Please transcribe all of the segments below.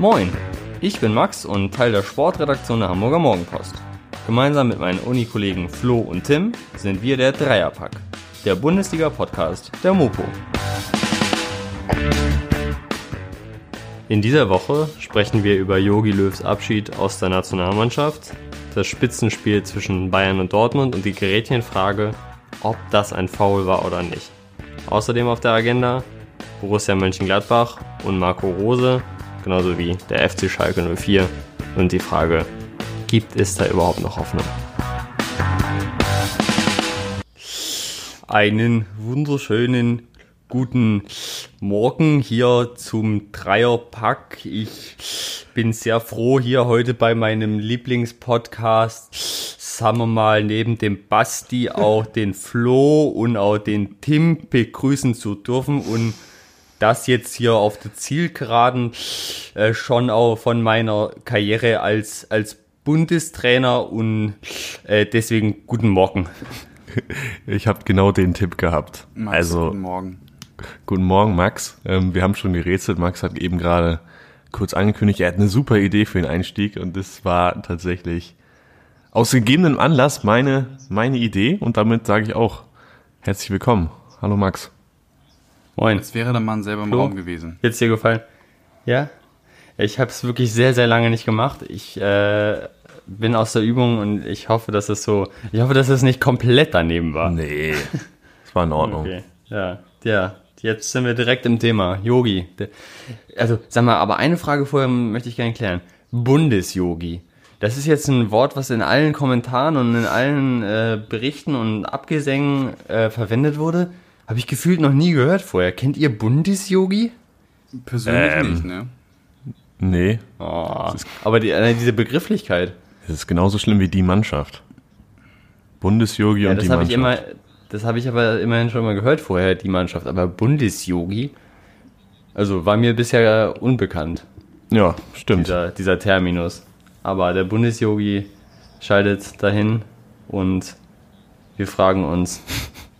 Moin, ich bin Max und Teil der Sportredaktion der Hamburger Morgenpost. Gemeinsam mit meinen Unikollegen Flo und Tim sind wir der Dreierpack, der Bundesliga-Podcast der Mopo. In dieser Woche sprechen wir über Jogi Löws Abschied aus der Nationalmannschaft, das Spitzenspiel zwischen Bayern und Dortmund und die Gerätchenfrage, ob das ein Foul war oder nicht. Außerdem auf der Agenda Borussia Mönchengladbach und Marco Rose, genauso wie der FC Schalke 04 und die Frage, gibt es da überhaupt noch Hoffnung? Einen wunderschönen guten Morgen hier zum Dreierpack. Ich bin sehr froh, hier heute bei meinem Lieblingspodcast, sagen wir mal, neben dem Basti auch den Flo und auch den Tim begrüßen zu dürfen und das jetzt hier auf der Zielgeraden äh, schon auch von meiner Karriere als, als Bundestrainer und äh, deswegen guten Morgen. Ich habe genau den Tipp gehabt. Max, also guten Morgen. Guten Morgen, Max. Ähm, wir haben schon gerätselt. Max hat eben gerade kurz angekündigt, er hat eine super Idee für den Einstieg und das war tatsächlich aus gegebenem Anlass meine, meine Idee und damit sage ich auch herzlich willkommen. Hallo Max. Moin. Das wäre der Mann selber im Flo? Raum gewesen. Jetzt dir gefallen? Ja? Ich habe es wirklich sehr, sehr lange nicht gemacht. Ich äh, bin aus der Übung und ich hoffe, dass es so, ich hoffe, dass es nicht komplett daneben war. Nee, das war in Ordnung. Okay, ja, ja. Jetzt sind wir direkt im Thema. Yogi. Also, sag mal, aber eine Frage vorher möchte ich gerne klären. Bundes-Yogi. Das ist jetzt ein Wort, was in allen Kommentaren und in allen äh, Berichten und Abgesängen äh, verwendet wurde. Habe ich gefühlt noch nie gehört vorher. Kennt ihr Bundes-Yogi? Persönlich Ähm, nicht, ne? Nee, Oh, aber die, äh, diese Begrifflichkeit. es ist genauso schlimm wie die Mannschaft. Bundesjogi Ja, und das die habe Mannschaft. ich immer, das habe ich aber immerhin schon mal gehört vorher, die Mannschaft. Aber Bundes-Yogi, also war mir bisher unbekannt. ja, stimmt. dieser, dieser Terminus. Aber der Bundesyogi schaltet dahin und wir fragen uns,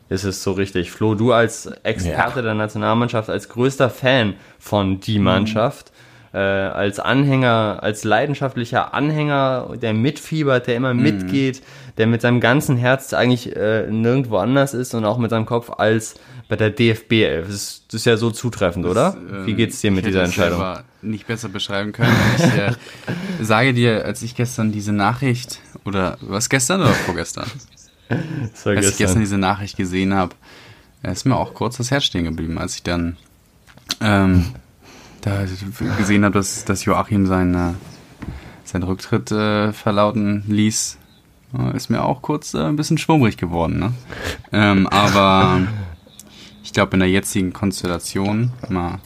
ist es so richtig? Flo, du als Experte Ja. der Nationalmannschaft, als größter Fan von Mhm. die Mannschaft, äh, als Anhänger, als leidenschaftlicher Anhänger, der mitfiebert, der Mhm. immer mitgeht, der mit seinem ganzen Herz eigentlich äh, nirgendwo anders ist und auch mit seinem Kopf als bei der DFB 11. Das ist, das ist ja so zutreffend, oder? Das, Wie ähm, geht's dir mit dieser es Entscheidung? nicht besser beschreiben können. Ich äh, sage dir, als ich gestern diese Nachricht, oder was gestern oder vorgestern? Als ich gestern. gestern diese Nachricht gesehen habe, ist mir auch kurz das Herz stehen geblieben, als ich dann ähm, da gesehen habe, dass, dass Joachim seinen, äh, seinen Rücktritt äh, verlauten ließ. Ist mir auch kurz äh, ein bisschen schwummrig geworden. Ne? Ähm, aber ich glaube, in der jetzigen Konstellation, mal,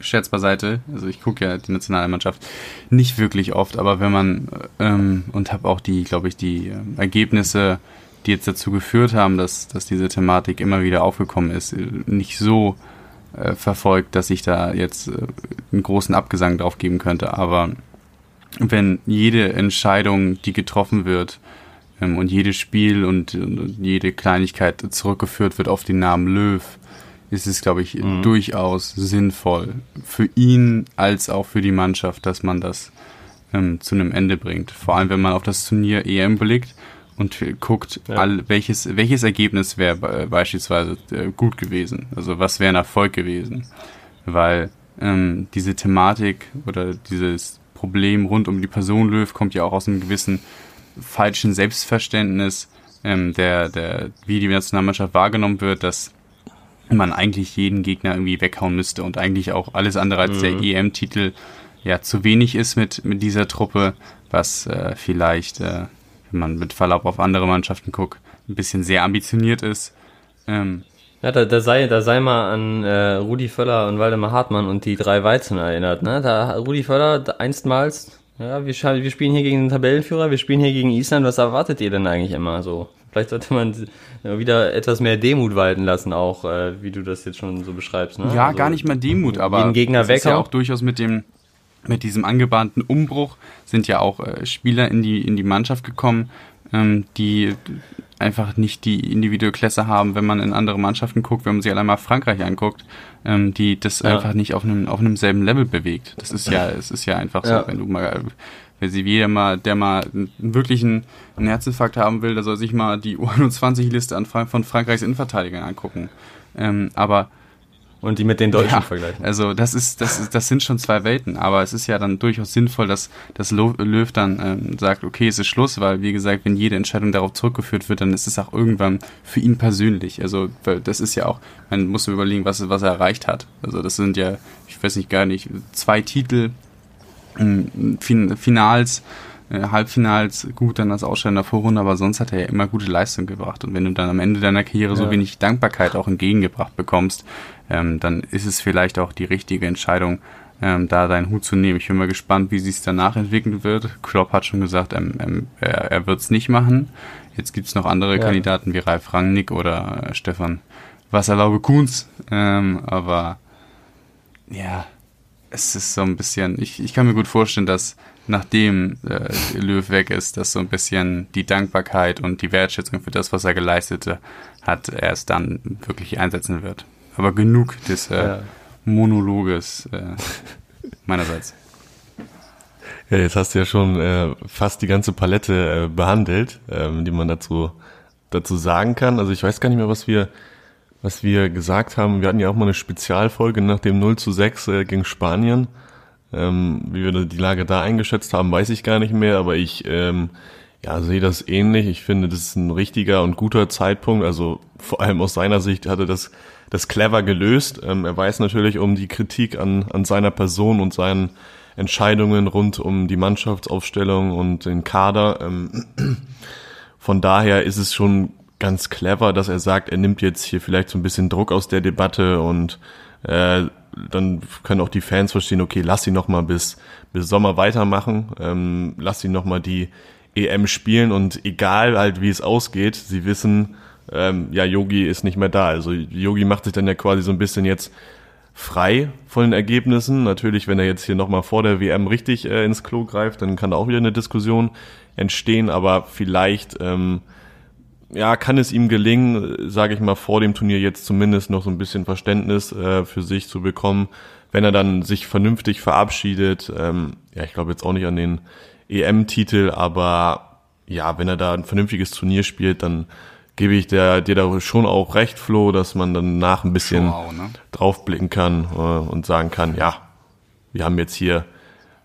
Scherz beiseite, also ich gucke ja die Nationalmannschaft nicht wirklich oft, aber wenn man, ähm, und habe auch die, glaube ich, die äh, Ergebnisse, die jetzt dazu geführt haben, dass, dass diese Thematik immer wieder aufgekommen ist, äh, nicht so äh, verfolgt, dass ich da jetzt äh, einen großen Abgesang drauf geben könnte, aber wenn jede Entscheidung, die getroffen wird, ähm, und jedes Spiel und, und jede Kleinigkeit zurückgeführt wird auf den Namen Löw, ist es, glaube ich, durchaus sinnvoll für ihn als auch für die Mannschaft, dass man das ähm, zu einem Ende bringt. Vor allem, wenn man auf das Turnier EM blickt und guckt, Ja. all, welches, welches Ergebnis wäre be- beispielsweise äh, gut gewesen. Also was wäre ein Erfolg gewesen. Weil ähm, diese Thematik oder dieses Problem rund um die Person Löw kommt ja auch aus einem gewissen falschen Selbstverständnis, ähm, der, der, wie die Nationalmannschaft wahrgenommen wird, dass man eigentlich jeden Gegner irgendwie weghauen müsste und eigentlich auch alles andere als der EM-Titel ja zu wenig ist mit, mit dieser Truppe, was äh, vielleicht, äh, wenn man mit Verlaub auf andere Mannschaften guckt, ein bisschen sehr ambitioniert ist. Ähm, Ja, da, da, sei, da sei mal an äh, Rudi Völler und Waldemar Hartmann und die drei Weizen erinnert. Ne? Da Rudi Völler einstmals, ja, wir, wir spielen hier gegen den Tabellenführer, wir spielen hier gegen Island. Was erwartet ihr denn eigentlich immer so? Vielleicht sollte man ja, wieder etwas mehr Demut walten lassen, auch äh, wie du das jetzt schon so beschreibst. Ne? Ja, Also, gar nicht mal Demut, aber jeden Gegner es ist ja auch durchaus mit dem mit diesem angebahnten Umbruch sind ja auch äh, Spieler in die in die Mannschaft gekommen, ähm, die einfach nicht die individuelle Klasse haben, wenn man in andere Mannschaften guckt, wenn man sich allein mal Frankreich anguckt, ähm, die das ja. einfach nicht auf einem auf einem selben Level bewegt. Das ist ja, es ist ja einfach so, wenn du mal wenn sie jeder mal, der mal einen wirklichen einen Herzinfarkt haben will, der soll sich mal die U21-Liste von Frankreichs Innenverteidigern angucken. Ähm, aber und die mit den Deutschen ja, vergleichen. Also das ist, das ist, das sind schon zwei Welten, aber es ist ja dann durchaus sinnvoll, dass, dass Löw dann ähm, sagt, okay, es ist Schluss, weil wie gesagt, wenn jede Entscheidung darauf zurückgeführt wird, dann ist es auch irgendwann für ihn persönlich. Also das ist ja auch, man muss überlegen, was, was er erreicht hat. Also das sind ja, ich weiß nicht gar nicht, zwei Titel, Finals, äh, Halbfinals gut dann als der Vorrunde, aber sonst hat er ja immer gute Leistung gebracht. Und wenn du dann am Ende deiner Karriere ja. so wenig Dankbarkeit auch entgegengebracht bekommst, ähm, dann ist es vielleicht auch die richtige Entscheidung, ähm, da deinen Hut zu nehmen. Ich bin mal gespannt, wie sich es danach entwickeln wird. Klopp hat schon gesagt, ähm, ähm, er, er wird es nicht machen. Jetzt gibt es noch andere ja. Kandidaten wie Ralf Rangnick oder äh, Stefan Wasserlaube Kuhns. Ähm, aber ja, es ist so ein bisschen, ich, ich kann mir gut vorstellen, dass nachdem äh, Löw weg ist, dass so ein bisschen die Dankbarkeit und die Wertschätzung für das, was er geleistet hat, erst dann wirklich einsetzen wird. Aber genug des äh, ja. Monologes äh, meinerseits. Ja, jetzt hast du ja schon äh, fast die ganze Palette äh, behandelt, ähm, die man dazu dazu sagen kann. Also ich weiß gar nicht mehr, was wir was wir gesagt haben. Wir hatten ja auch mal eine Spezialfolge nach dem 0 zu 6 äh, gegen Spanien. Ähm, wie wir die Lage da eingeschätzt haben, weiß ich gar nicht mehr, aber ich ähm, ja, sehe das ähnlich. Ich finde, das ist ein richtiger und guter Zeitpunkt. Also vor allem aus seiner Sicht hatte das das clever gelöst. Ähm, er weiß natürlich um die Kritik an, an seiner Person und seinen Entscheidungen rund um die Mannschaftsaufstellung und den Kader. Ähm, von daher ist es schon ganz clever, dass er sagt, er nimmt jetzt hier vielleicht so ein bisschen Druck aus der Debatte und äh, dann können auch die Fans verstehen, okay, lass sie noch mal bis, bis Sommer weitermachen, ähm, lass sie noch mal die EM spielen und egal halt, wie es ausgeht, sie wissen, ähm, ja, Yogi ist nicht mehr da. Also Yogi macht sich dann ja quasi so ein bisschen jetzt frei von den Ergebnissen. Natürlich, wenn er jetzt hier nochmal vor der WM richtig äh, ins Klo greift, dann kann da auch wieder eine Diskussion entstehen, aber vielleicht ähm, ja, kann es ihm gelingen, sage ich mal, vor dem Turnier jetzt zumindest noch so ein bisschen Verständnis äh, für sich zu bekommen, wenn er dann sich vernünftig verabschiedet. Ähm, ja, ich glaube jetzt auch nicht an den EM-Titel, aber ja, wenn er da ein vernünftiges Turnier spielt, dann gebe ich der, dir da schon auch recht, Flo, dass man dann nach ein bisschen auch, ne? draufblicken kann äh, und sagen kann, ja, wir haben jetzt hier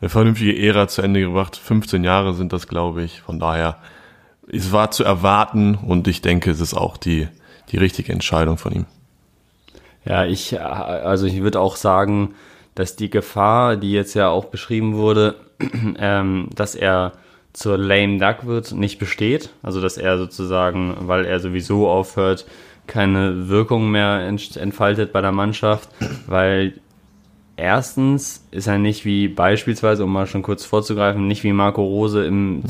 eine vernünftige Ära zu Ende gebracht. 15 Jahre sind das, glaube ich. Von daher es war zu erwarten und ich denke, es ist auch die, die richtige Entscheidung von ihm. Ja, ich, also ich würde auch sagen, dass die Gefahr, die jetzt ja auch beschrieben wurde, ähm, dass er zur lame duck wird, nicht besteht. Also dass er sozusagen, weil er sowieso aufhört, keine Wirkung mehr entfaltet bei der Mannschaft, weil erstens ist er nicht wie beispielsweise, um mal schon kurz vorzugreifen, nicht wie Marco Rose im mhm.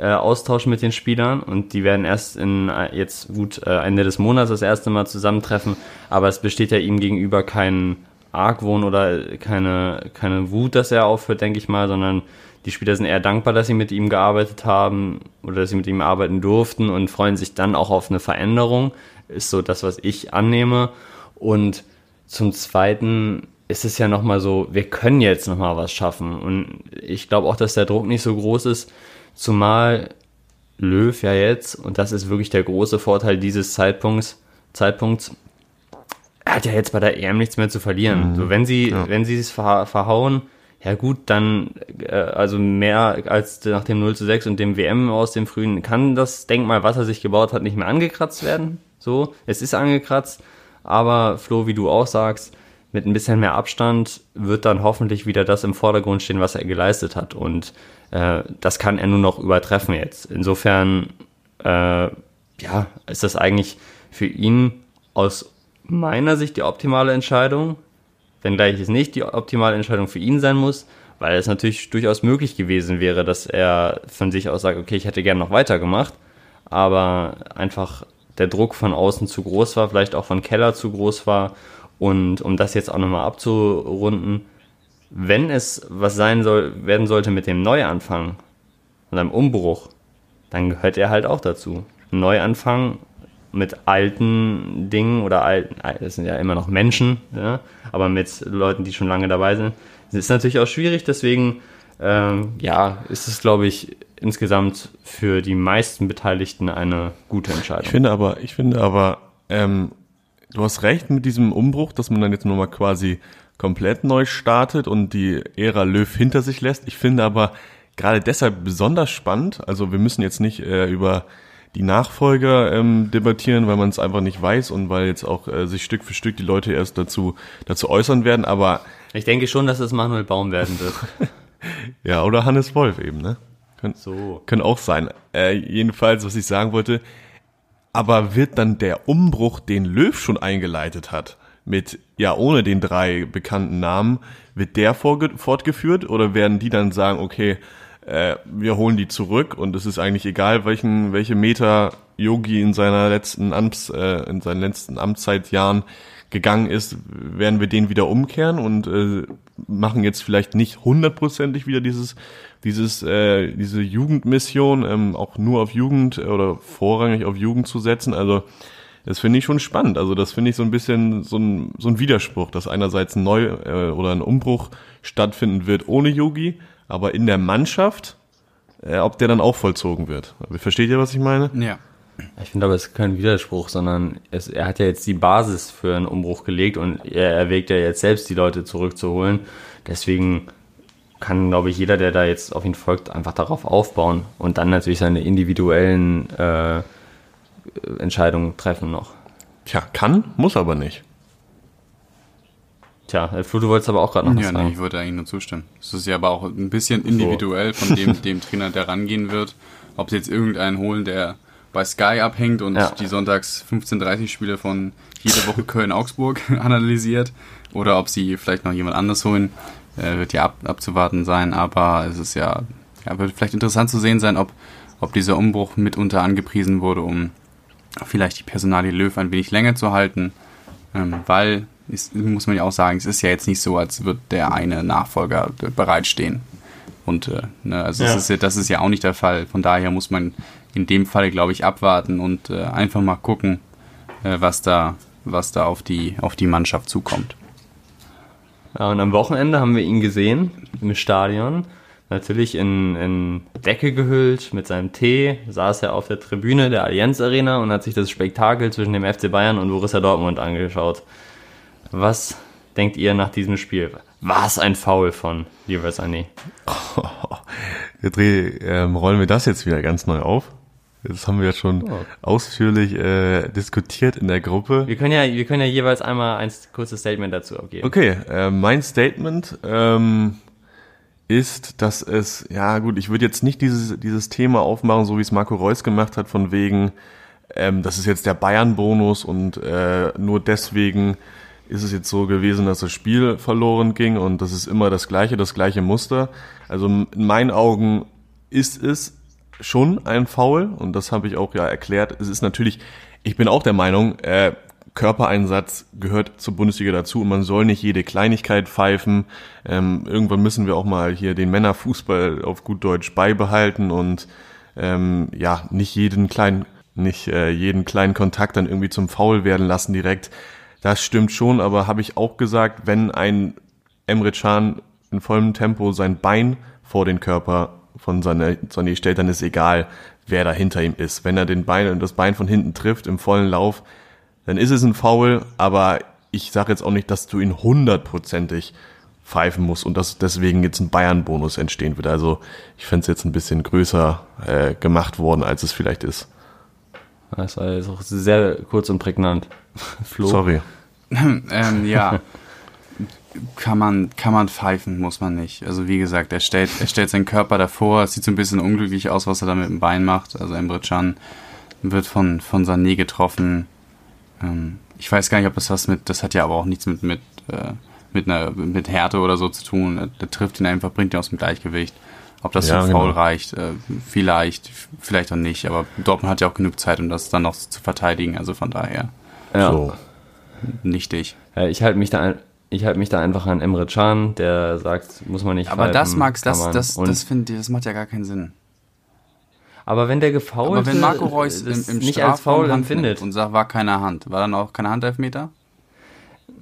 Äh, Austausch mit den Spielern und die werden erst in äh, jetzt gut äh, Ende des Monats das erste Mal zusammentreffen, aber es besteht ja ihm gegenüber kein Argwohn oder keine, keine Wut, dass er aufhört, denke ich mal, sondern die Spieler sind eher dankbar, dass sie mit ihm gearbeitet haben oder dass sie mit ihm arbeiten durften und freuen sich dann auch auf eine Veränderung. Ist so das, was ich annehme. Und zum Zweiten ist es ja nochmal so, wir können jetzt nochmal was schaffen. Und ich glaube auch, dass der Druck nicht so groß ist, Zumal Löw ja jetzt, und das ist wirklich der große Vorteil dieses Zeitpunkts, Zeitpunkts, er hat ja jetzt bei der EM nichts mehr zu verlieren. Mhm. So, wenn sie, ja. wenn sie es verha verhauen, ja gut, dann, äh, also mehr als nach dem 0 zu 6 und dem WM aus dem Frühen, kann das Denkmal, was er sich gebaut hat, nicht mehr angekratzt werden. So, es ist angekratzt, aber Flo, wie du auch sagst, mit ein bisschen mehr Abstand wird dann hoffentlich wieder das im Vordergrund stehen, was er geleistet hat. Und äh, das kann er nur noch übertreffen jetzt. Insofern, äh, ja, ist das eigentlich für ihn aus meiner Sicht die optimale Entscheidung, wenngleich es nicht die optimale Entscheidung für ihn sein muss, weil es natürlich durchaus möglich gewesen wäre, dass er von sich aus sagt, okay, ich hätte gern noch weitergemacht, aber einfach der Druck von außen zu groß war, vielleicht auch von Keller zu groß war und um das jetzt auch nochmal abzurunden, wenn es was sein soll, werden sollte mit dem Neuanfang und einem Umbruch, dann gehört er halt auch dazu. Neuanfang mit alten Dingen oder alten, es sind ja immer noch Menschen, ja, aber mit Leuten, die schon lange dabei sind, das ist natürlich auch schwierig. Deswegen, ähm, ja, ist es, glaube ich, insgesamt für die meisten Beteiligten eine gute Entscheidung. Ich finde aber, ich finde aber, ähm, du hast recht mit diesem Umbruch, dass man dann jetzt nochmal quasi komplett neu startet und die Ära Löw hinter sich lässt. Ich finde aber gerade deshalb besonders spannend. Also wir müssen jetzt nicht äh, über die Nachfolger ähm, debattieren, weil man es einfach nicht weiß und weil jetzt auch äh, sich Stück für Stück die Leute erst dazu dazu äußern werden. Aber ich denke schon, dass es Manuel Baum werden wird. ja, oder Hannes Wolf eben, ne? Können, so. können auch sein. Äh, jedenfalls, was ich sagen wollte, aber wird dann der Umbruch, den Löw schon eingeleitet hat, mit, ja, ohne den drei bekannten Namen, wird der fortgeführt oder werden die dann sagen, okay, äh, wir holen die zurück und es ist eigentlich egal, welchen, welche Meter Yogi in seiner letzten Amts, äh, in seinen letzten Amtszeitjahren gegangen ist, werden wir den wieder umkehren und äh, machen jetzt vielleicht nicht hundertprozentig wieder dieses, dieses, äh, diese Jugendmission, ähm, auch nur auf Jugend oder vorrangig auf Jugend zu setzen. Also das finde ich schon spannend. Also das finde ich so ein bisschen so ein, so ein Widerspruch, dass einerseits ein Neu- äh, oder ein Umbruch stattfinden wird ohne Yogi, aber in der Mannschaft, äh, ob der dann auch vollzogen wird. Versteht ihr, was ich meine? Ja. Ich finde aber, es ist kein Widerspruch, sondern es, er hat ja jetzt die Basis für einen Umbruch gelegt und er erwägt ja jetzt selbst, die Leute zurückzuholen. Deswegen kann, glaube ich, jeder, der da jetzt auf ihn folgt, einfach darauf aufbauen und dann natürlich seine individuellen äh, Entscheidungen treffen noch. Tja, kann, muss aber nicht. Tja, Flo, du wolltest aber auch gerade noch was ja, sagen. Nee, ich wollte eigentlich nur zustimmen. Es ist ja aber auch ein bisschen individuell von dem, dem Trainer, der rangehen wird. Ob sie jetzt irgendeinen holen, der bei Sky abhängt und Ja. die sonntags 15.30 Spiele von jede Woche Köln-Augsburg analysiert oder ob sie vielleicht noch jemand anders holen, äh, wird ja ab, abzuwarten sein, aber es ist ja, ja, wird vielleicht interessant zu sehen sein, ob, ob dieser Umbruch mitunter angepriesen wurde, um vielleicht die Personalie Löw ein wenig länger zu halten, ähm, weil, es, muss man ja auch sagen, es ist ja jetzt nicht so, als wird der eine Nachfolger bereitstehen. Und äh, ne, also Ja. ist das ist ja auch nicht der Fall. Von daher muss man in dem Fall, glaube ich, abwarten und äh, einfach mal gucken, äh, was da, was da auf die, auf die Mannschaft zukommt. Ja, und am Wochenende haben wir ihn gesehen im Stadion. Natürlich in, in Decke gehüllt mit seinem Tee, saß er auf der Tribüne der Allianz Arena und hat sich das Spektakel zwischen dem FC Bayern und Borussia Dortmund angeschaut. Was denkt ihr nach diesem Spiel? War es ein Foul von Leroy Sané? Wir dreh, ähm, rollen wir das jetzt wieder ganz neu auf. Das haben wir ja schon Oh. ausführlich äh, diskutiert in der Gruppe. Wir können ja, wir können ja jeweils einmal ein kurzes Statement dazu abgeben. Okay, äh, mein Statement ähm, ist, dass es, ja gut, ich würde jetzt nicht dieses, dieses Thema aufmachen, so wie es Marco Reus gemacht hat, von wegen, ähm, das ist jetzt der Bayern-Bonus und äh, nur deswegen ist es jetzt so gewesen, dass das Spiel verloren ging und das ist immer das gleiche, das gleiche Muster. Also in meinen Augen ist es schon ein Foul und das habe ich auch ja erklärt. Es ist natürlich, ich bin auch der Meinung, äh, Körpereinsatz gehört zur Bundesliga dazu und man soll nicht jede Kleinigkeit pfeifen. Ähm, irgendwann müssen wir auch mal hier den Männerfußball auf gut Deutsch beibehalten und ähm, ja nicht jeden kleinen nicht äh, jeden kleinen Kontakt dann irgendwie zum Foul werden lassen direkt. Das stimmt schon, aber habe ich auch gesagt, wenn ein Emre Can in vollem Tempo sein Bein vor den Körper von Sané, Sané stellt, dann ist egal, wer da hinter ihm ist. Wenn er den Bein, das Bein von hinten trifft im vollen Lauf, dann ist es ein Foul, aber ich sage jetzt auch nicht, dass du ihn hundertprozentig pfeifen musst und dass deswegen jetzt ein Bayern-Bonus entstehen wird. Also ich fände es jetzt ein bisschen größer äh, gemacht worden, als es vielleicht ist. Das war jetzt auch sehr kurz und prägnant. Flo. Sorry. ähm, ja, kann man, kann man pfeifen, muss man nicht. Also wie gesagt, er stellt, er stellt seinen Körper davor. Es sieht so ein bisschen unglücklich aus, was er da mit dem Bein macht. Also Emre Can wird von, von Sané getroffen. Ähm, ich weiß gar nicht, ob das was mit, das hat ja aber auch nichts mit, mit, äh, mit einer, mit Härte oder so zu tun. Er, der trifft ihn einfach, bringt ihn aus dem Gleichgewicht. Ob das Ja, für genau. reicht, äh, vielleicht, vielleicht auch nicht. Aber Dortmund hat ja auch genug Zeit, um das dann noch zu verteidigen. Also von daher Ja. So. nichtig. Ja, ich halte mich da ein, ich halte mich da einfach an Emre Can, der sagt, muss man nicht Aber pfeifen, das, Max, das, das, Und- das finde ich, das macht ja gar keinen Sinn. Aber wenn der gefault Aber wenn Marco Reus im, im nicht als faul Hand empfindet. und sagt, war keine Hand, war dann auch keine Handelfmeter?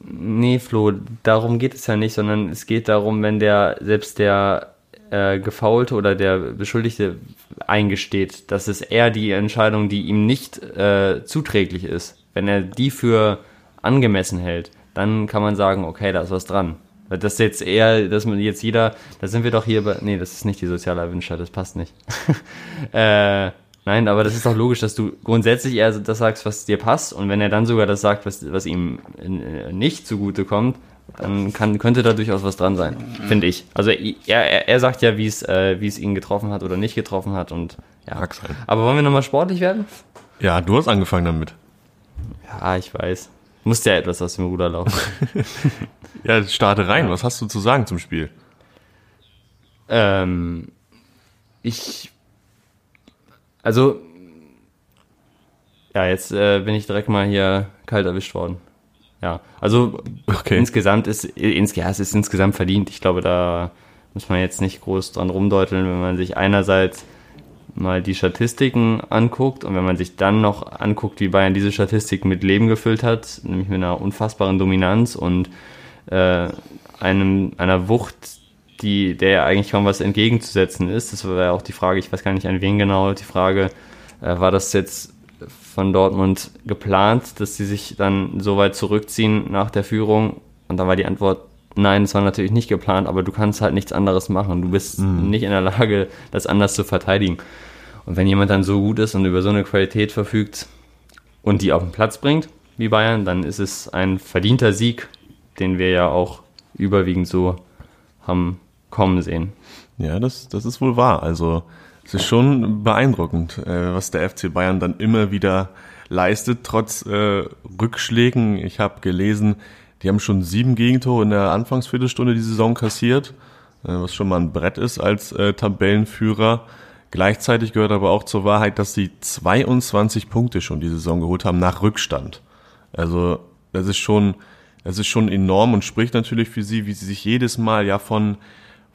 Nee, Flo, darum geht es ja nicht, sondern es geht darum, wenn der selbst der äh, Gefaulte oder der Beschuldigte eingesteht, dass es eher die Entscheidung, die ihm nicht äh, zuträglich ist, wenn er die für angemessen hält, dann kann man sagen, okay, da ist was dran. Weil Das jetzt eher, dass man jetzt jeder, da sind wir doch hier bei, nee, das ist nicht die soziale Erwünschtheit, das passt nicht. äh, nein, aber das ist doch logisch, dass du grundsätzlich eher das sagst, was dir passt und wenn er dann sogar das sagt, was, was ihm äh, nicht zugute kommt, dann kann, könnte da durchaus was dran sein, finde ich. Also er, er, er sagt ja, wie es, äh, es ihn getroffen hat oder nicht getroffen hat und ja. Mag sein. Aber wollen wir nochmal sportlich werden? Ja, du hast angefangen damit. Ja, ich weiß. Musste ja etwas aus dem Ruder laufen. Ja, starte rein. Was hast du zu sagen zum Spiel? ähm, ich, also, ja, jetzt äh, bin ich direkt mal hier kalt erwischt worden. Ja, also Okay. insgesamt ist, ins, ja, es ist insgesamt verdient. Ich glaube, da muss man jetzt nicht groß dran rumdeuteln, wenn man sich einerseits mal die Statistiken anguckt und wenn man sich dann noch anguckt, wie Bayern diese Statistiken mit Leben gefüllt hat, nämlich mit einer unfassbaren Dominanz und äh, einem, einer Wucht, die, der ja eigentlich kaum was entgegenzusetzen ist. Das war ja auch die Frage, ich weiß gar nicht an wen genau, die Frage, äh, war das jetzt von Dortmund geplant, dass sie sich dann so weit zurückziehen nach der Führung? Und da war die Antwort, nein, es war natürlich nicht geplant, aber du kannst halt nichts anderes machen. Du bist nicht in der Lage, das anders zu verteidigen. Und wenn jemand dann so gut ist und über so eine Qualität verfügt und die auf den Platz bringt, wie Bayern, dann ist es ein verdienter Sieg, den wir ja auch überwiegend so haben kommen sehen. Ja, das, das ist wohl wahr. Also es ist schon beeindruckend, äh, was der FC Bayern dann immer wieder leistet, trotz äh, Rückschlägen. Ich habe gelesen, die haben schon sieben Gegentore in der Anfangsviertelstunde die Saison kassiert, äh, was schon mal ein Brett ist als äh, Tabellenführer. Gleichzeitig gehört aber auch zur Wahrheit, dass sie 22 Punkte schon die Saison geholt haben nach Rückstand. Also das ist schon, das ist schon enorm und spricht natürlich für sie, wie sie sich jedes Mal ja von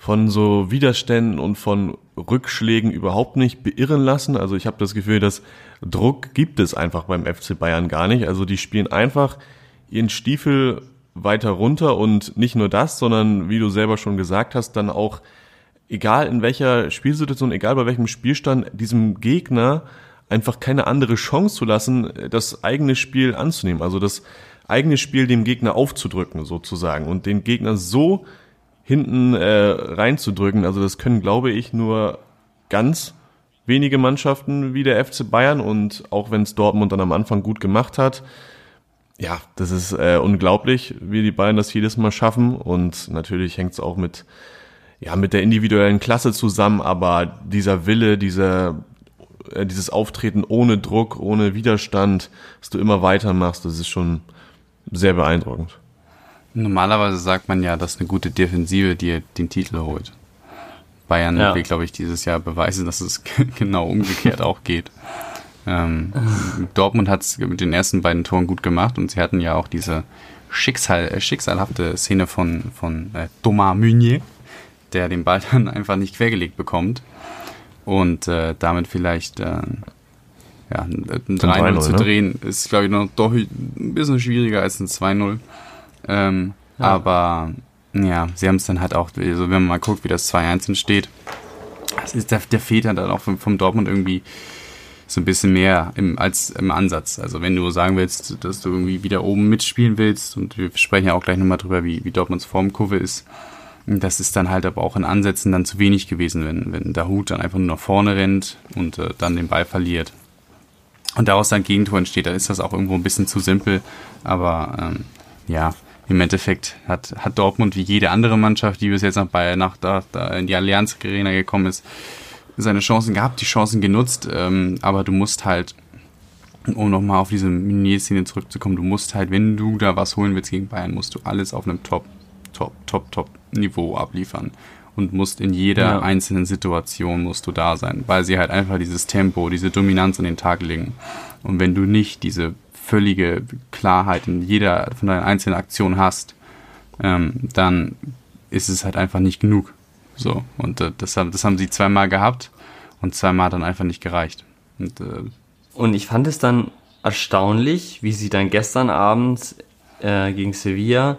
von so Widerständen und von Rückschlägen überhaupt nicht beirren lassen. Also ich habe das Gefühl, dass Druck gibt es einfach beim FC Bayern gar nicht. Also die spielen einfach ihren Stiefel weiter runter und nicht nur das, sondern wie du selber schon gesagt hast, dann auch egal in welcher Spielsituation, egal bei welchem Spielstand, diesem Gegner einfach keine andere Chance zu lassen, das eigene Spiel anzunehmen. Also das eigene Spiel dem Gegner aufzudrücken sozusagen und den Gegner so hinten äh, reinzudrücken. Also das können, glaube ich, nur ganz wenige Mannschaften wie der FC Bayern und auch wenn es Dortmund dann am Anfang gut gemacht hat, ja, das ist äh, unglaublich, wie die Bayern das jedes Mal schaffen und natürlich hängt es auch mit ja mit der individuellen Klasse zusammen, aber dieser Wille, dieser äh, dieses Auftreten ohne Druck, ohne Widerstand, dass du immer weitermachst, das ist schon sehr beeindruckend. Normalerweise sagt man ja, dass eine gute Defensive dir den Titel holt. Bayern Ja. will, glaube ich, dieses Jahr beweisen, dass es genau umgekehrt auch geht. Ähm, Dortmund hat es mit den ersten beiden Toren gut gemacht und sie hatten ja auch diese Schicksal, äh, schicksalhafte Szene von, von äh, Thomas Meunier, der den Ball dann einfach nicht quergelegt bekommt und äh, damit vielleicht äh, ja, ein ein 3-0 3-0, zu ne? drehen, ist, glaube ich, noch doch ein bisschen schwieriger als ein 2-0. Ähm, Aber ja, sie haben es dann halt auch, also wenn man mal guckt, wie das 2-1 entsteht, das ist, der, der fehlt dann auch vom, vom Dortmund irgendwie so ein bisschen mehr im, als im Ansatz. Also wenn du sagen willst, dass du irgendwie wieder oben mitspielen willst, und wir sprechen ja auch gleich nochmal drüber, wie, wie Dortmunds Formkurve ist, das ist dann halt aber auch in Ansätzen dann zu wenig gewesen, wenn, wenn der Hut dann einfach nur nach vorne rennt und äh, dann den Ball verliert. Und daraus dann Gegentor entsteht, dann ist das auch irgendwo ein bisschen zu simpel. Aber ähm, ja, im Endeffekt hat, hat Dortmund wie jede andere Mannschaft, die bis jetzt nach Bayern nach da, da in die Allianz Arena gekommen ist, seine Chancen gehabt, die Chancen genutzt, ähm, aber du musst halt, um nochmal auf diese Minier-Szene zurückzukommen, du musst halt, wenn du da was holen willst gegen Bayern, musst du alles auf einem Top, Top, Top, Top Niveau abliefern und musst in jeder Ja. einzelnen Situation musst du da sein, weil sie halt einfach dieses Tempo, diese Dominanz an den Tag legen. Und wenn du nicht diese völlige Klarheit in jeder von deinen einzelnen Aktionen hast, ähm, dann ist es halt einfach nicht genug. So, und äh, das, haben, das haben sie zweimal gehabt. Und zweimal hat dann einfach nicht gereicht. Und, äh, und ich fand es dann erstaunlich, wie sie dann gestern Abend äh, gegen Sevilla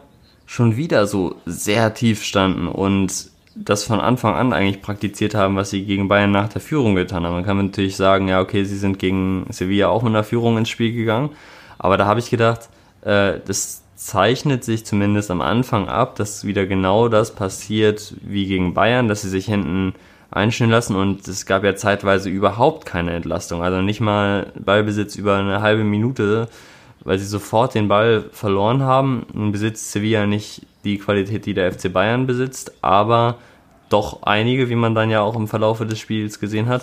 schon wieder so sehr tief standen und das von Anfang an eigentlich praktiziert haben, was sie gegen Bayern nach der Führung getan haben. Man kann natürlich sagen, ja, okay, sie sind gegen Sevilla auch mit einer Führung ins Spiel gegangen, aber da habe ich gedacht, äh, das zeichnet sich zumindest am Anfang ab, dass wieder genau das passiert wie gegen Bayern, dass sie sich hinten einstellen lassen. Und es gab ja zeitweise überhaupt keine Entlastung, also nicht mal Ballbesitz über eine halbe Minute, weil sie sofort den Ball verloren haben. Nun besitzt Sevilla nicht die Qualität, die der FC Bayern besitzt, aber doch einige, wie man dann ja auch im Verlaufe des Spiels gesehen hat.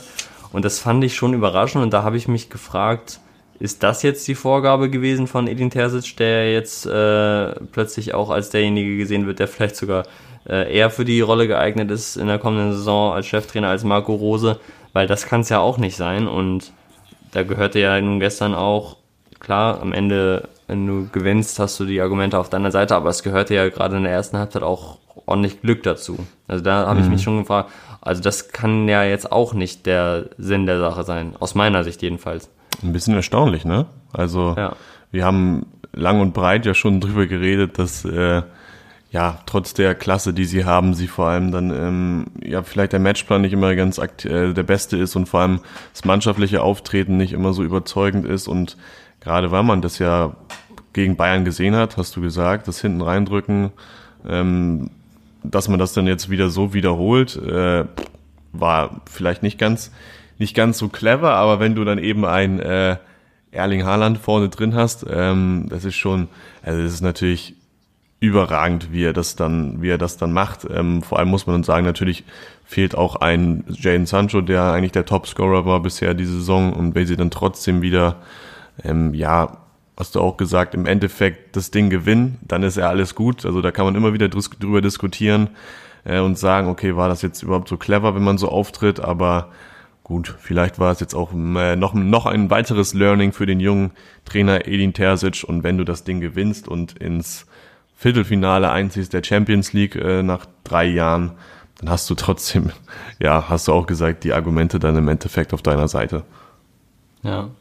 Und das fand ich schon überraschend und da habe ich mich gefragt, ist das jetzt die Vorgabe gewesen von Edin Terzic, der jetzt äh, plötzlich auch als derjenige gesehen wird, der vielleicht sogar äh, eher für die Rolle geeignet ist in der kommenden Saison als Cheftrainer als Marco Rose, weil das kann es ja auch nicht sein und da gehörte ja nun gestern auch, klar, am Ende, wenn du gewinnst, hast du die Argumente auf deiner Seite, aber es gehörte ja gerade in der ersten Halbzeit auch ordentlich Glück dazu. Also da habe mhm. ich mich schon gefragt, also das kann ja jetzt auch nicht der Sinn der Sache sein, aus meiner Sicht jedenfalls. Ein bisschen erstaunlich, ne? Also ja. wir haben lang und breit ja schon drüber geredet, dass äh, ja trotz der Klasse, die sie haben, sie vor allem dann ähm, ja vielleicht der Matchplan nicht immer ganz äh, der beste ist und vor allem das mannschaftliche Auftreten nicht immer so überzeugend ist und gerade weil man das ja gegen Bayern gesehen hat, hast du gesagt, das hinten reindrücken, ähm, dass man das dann jetzt wieder so wiederholt, äh, war vielleicht nicht ganz nicht ganz so clever, aber wenn du dann eben ein äh, Erling Haaland vorne drin hast, ähm, das ist schon, also das ist natürlich überragend, wie er das dann, wie er das dann macht. Ähm, vor allem muss man sagen, natürlich fehlt auch ein Jane Sancho, der eigentlich der Topscorer war bisher diese Saison und wenn sie dann trotzdem wieder, ähm, ja, hast du auch gesagt, im Endeffekt das Ding gewinnen, dann ist ja alles gut. Also da kann man immer wieder drüber diskutieren äh, und sagen, okay, war das jetzt überhaupt so clever, wenn man so auftritt, aber Gut, vielleicht war es jetzt auch äh, noch, noch ein weiteres Learning für den jungen Trainer Edin Terzic und wenn du das Ding gewinnst und ins Viertelfinale einziehst der Champions League äh, nach drei Jahren, dann hast du trotzdem, ja, hast du auch gesagt, die Argumente dann im Endeffekt auf deiner Seite. Ja.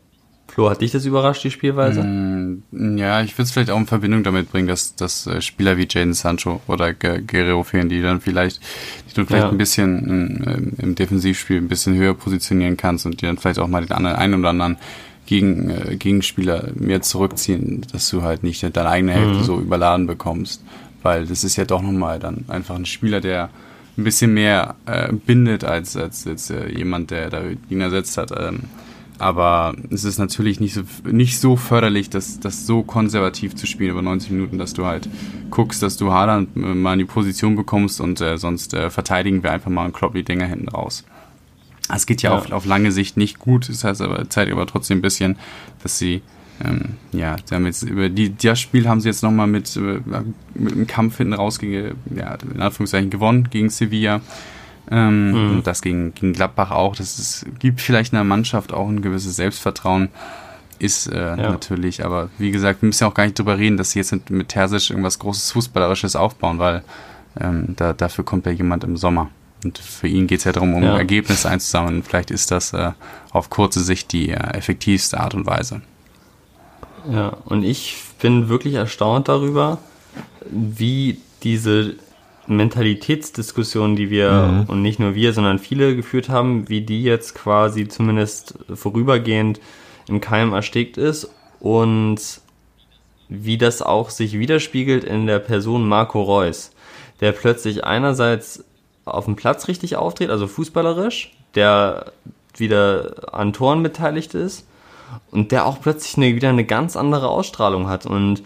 Flo, hat dich das überrascht, die Spielweise? Mm, ja, ich würde es vielleicht auch in Verbindung damit bringen, dass, dass äh, Spieler wie Jaden Sancho oder Guerrero fehlen, die dann vielleicht, die du vielleicht ja. ein bisschen im, im Defensivspiel ein bisschen höher positionieren kannst und die dann vielleicht auch mal den anderen, einen oder anderen gegen, äh, Gegenspieler mehr zurückziehen, dass du halt nicht deine eigene Hälfte mhm. so überladen bekommst. Weil das ist ja doch nochmal dann einfach ein Spieler, der ein bisschen mehr äh, bindet als, als jetzt äh, jemand, der da Gegner ersetzt hat. Ähm, aber es ist natürlich nicht so, nicht so förderlich, das, das so konservativ zu spielen über 90 Minuten, dass du halt guckst, dass du Haaland äh, mal in die Position bekommst und äh, sonst äh, verteidigen wir einfach mal einen Kloppy-Dinger hinten raus. Es geht ja, ja. Auf, auf lange Sicht nicht gut, das heißt aber, zeigt aber trotzdem ein bisschen, dass sie, ähm, ja, sie haben jetzt über die, das Spiel haben sie jetzt nochmal mit, äh, mit einem Kampf hinten raus gegen, ja, in Anführungszeichen gewonnen gegen Sevilla. Ähm, mhm. Und das gegen, gegen Gladbach auch. Das ist, gibt vielleicht einer Mannschaft auch ein gewisses Selbstvertrauen. Ist äh, ja. natürlich, aber wie gesagt, wir müssen ja auch gar nicht drüber reden, dass sie jetzt mit, mit Terzic irgendwas Großes Fußballerisches aufbauen, weil ähm, da, dafür kommt ja jemand im Sommer. Und für ihn geht es ja darum, um ja. Ergebnisse einzusammeln. Vielleicht ist das äh, auf kurze Sicht die äh, effektivste Art und Weise. Ja, und ich bin wirklich erstaunt darüber, wie diese Mentalitätsdiskussionen, die wir mhm. und nicht nur wir, sondern viele geführt haben, wie die jetzt quasi zumindest vorübergehend im Keim erstickt ist und wie das auch sich widerspiegelt in der Person Marco Reus, der plötzlich einerseits auf dem Platz richtig auftritt, also fußballerisch, der wieder an Toren beteiligt ist und der auch plötzlich eine, wieder eine ganz andere Ausstrahlung hat und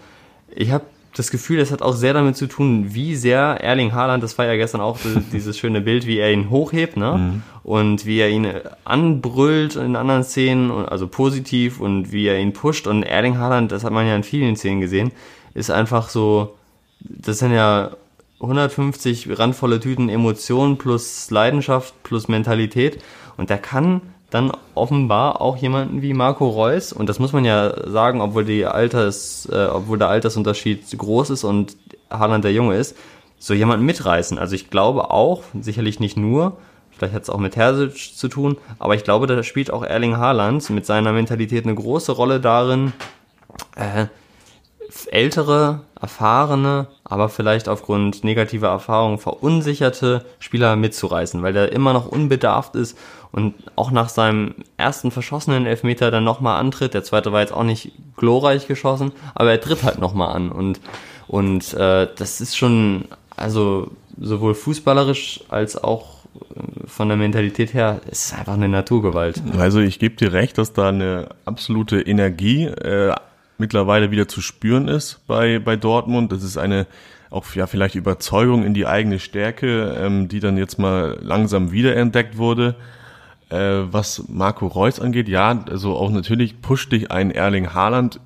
ich habe das Gefühl, es hat auch sehr damit zu tun, wie sehr Erling Haaland, das war ja gestern auch dieses schöne Bild, wie er ihn hochhebt, ne? Mhm. Und wie er ihn anbrüllt in anderen Szenen, also positiv und wie er ihn pusht. Und Erling Haaland, das hat man ja in vielen Szenen gesehen, ist einfach so, das sind ja 150 randvolle Tüten Emotionen plus Leidenschaft plus Mentalität. Und der kann dann offenbar auch jemanden wie Marco Reus, und das muss man ja sagen, obwohl, die Alters, äh, obwohl der Altersunterschied groß ist und Haaland der Junge ist, so jemanden mitreißen. Also ich glaube auch, sicherlich nicht nur, Vielleicht hat es auch mit Terzic zu tun, aber ich glaube, da spielt auch Erling Haaland mit seiner Mentalität eine große Rolle darin, äh, ältere, erfahrene, aber vielleicht aufgrund negativer Erfahrungen verunsicherte Spieler mitzureißen, weil der immer noch unbedarft ist und auch nach seinem ersten verschossenen Elfmeter dann nochmal antritt. Der zweite war jetzt auch nicht glorreich geschossen, aber er tritt halt nochmal an und, und äh, das ist schon, also sowohl fußballerisch als auch äh, von der Mentalität her, ist einfach eine Naturgewalt. Also ich gebe dir recht, dass da eine absolute Energie äh, mittlerweile wieder zu spüren ist bei, bei Dortmund. Das ist eine auch ja vielleicht Überzeugung in die eigene Stärke, ähm, die dann jetzt mal langsam wiederentdeckt wurde. Äh, was Marco Reus angeht, ja, also auch natürlich pusht dich ein Erling Haaland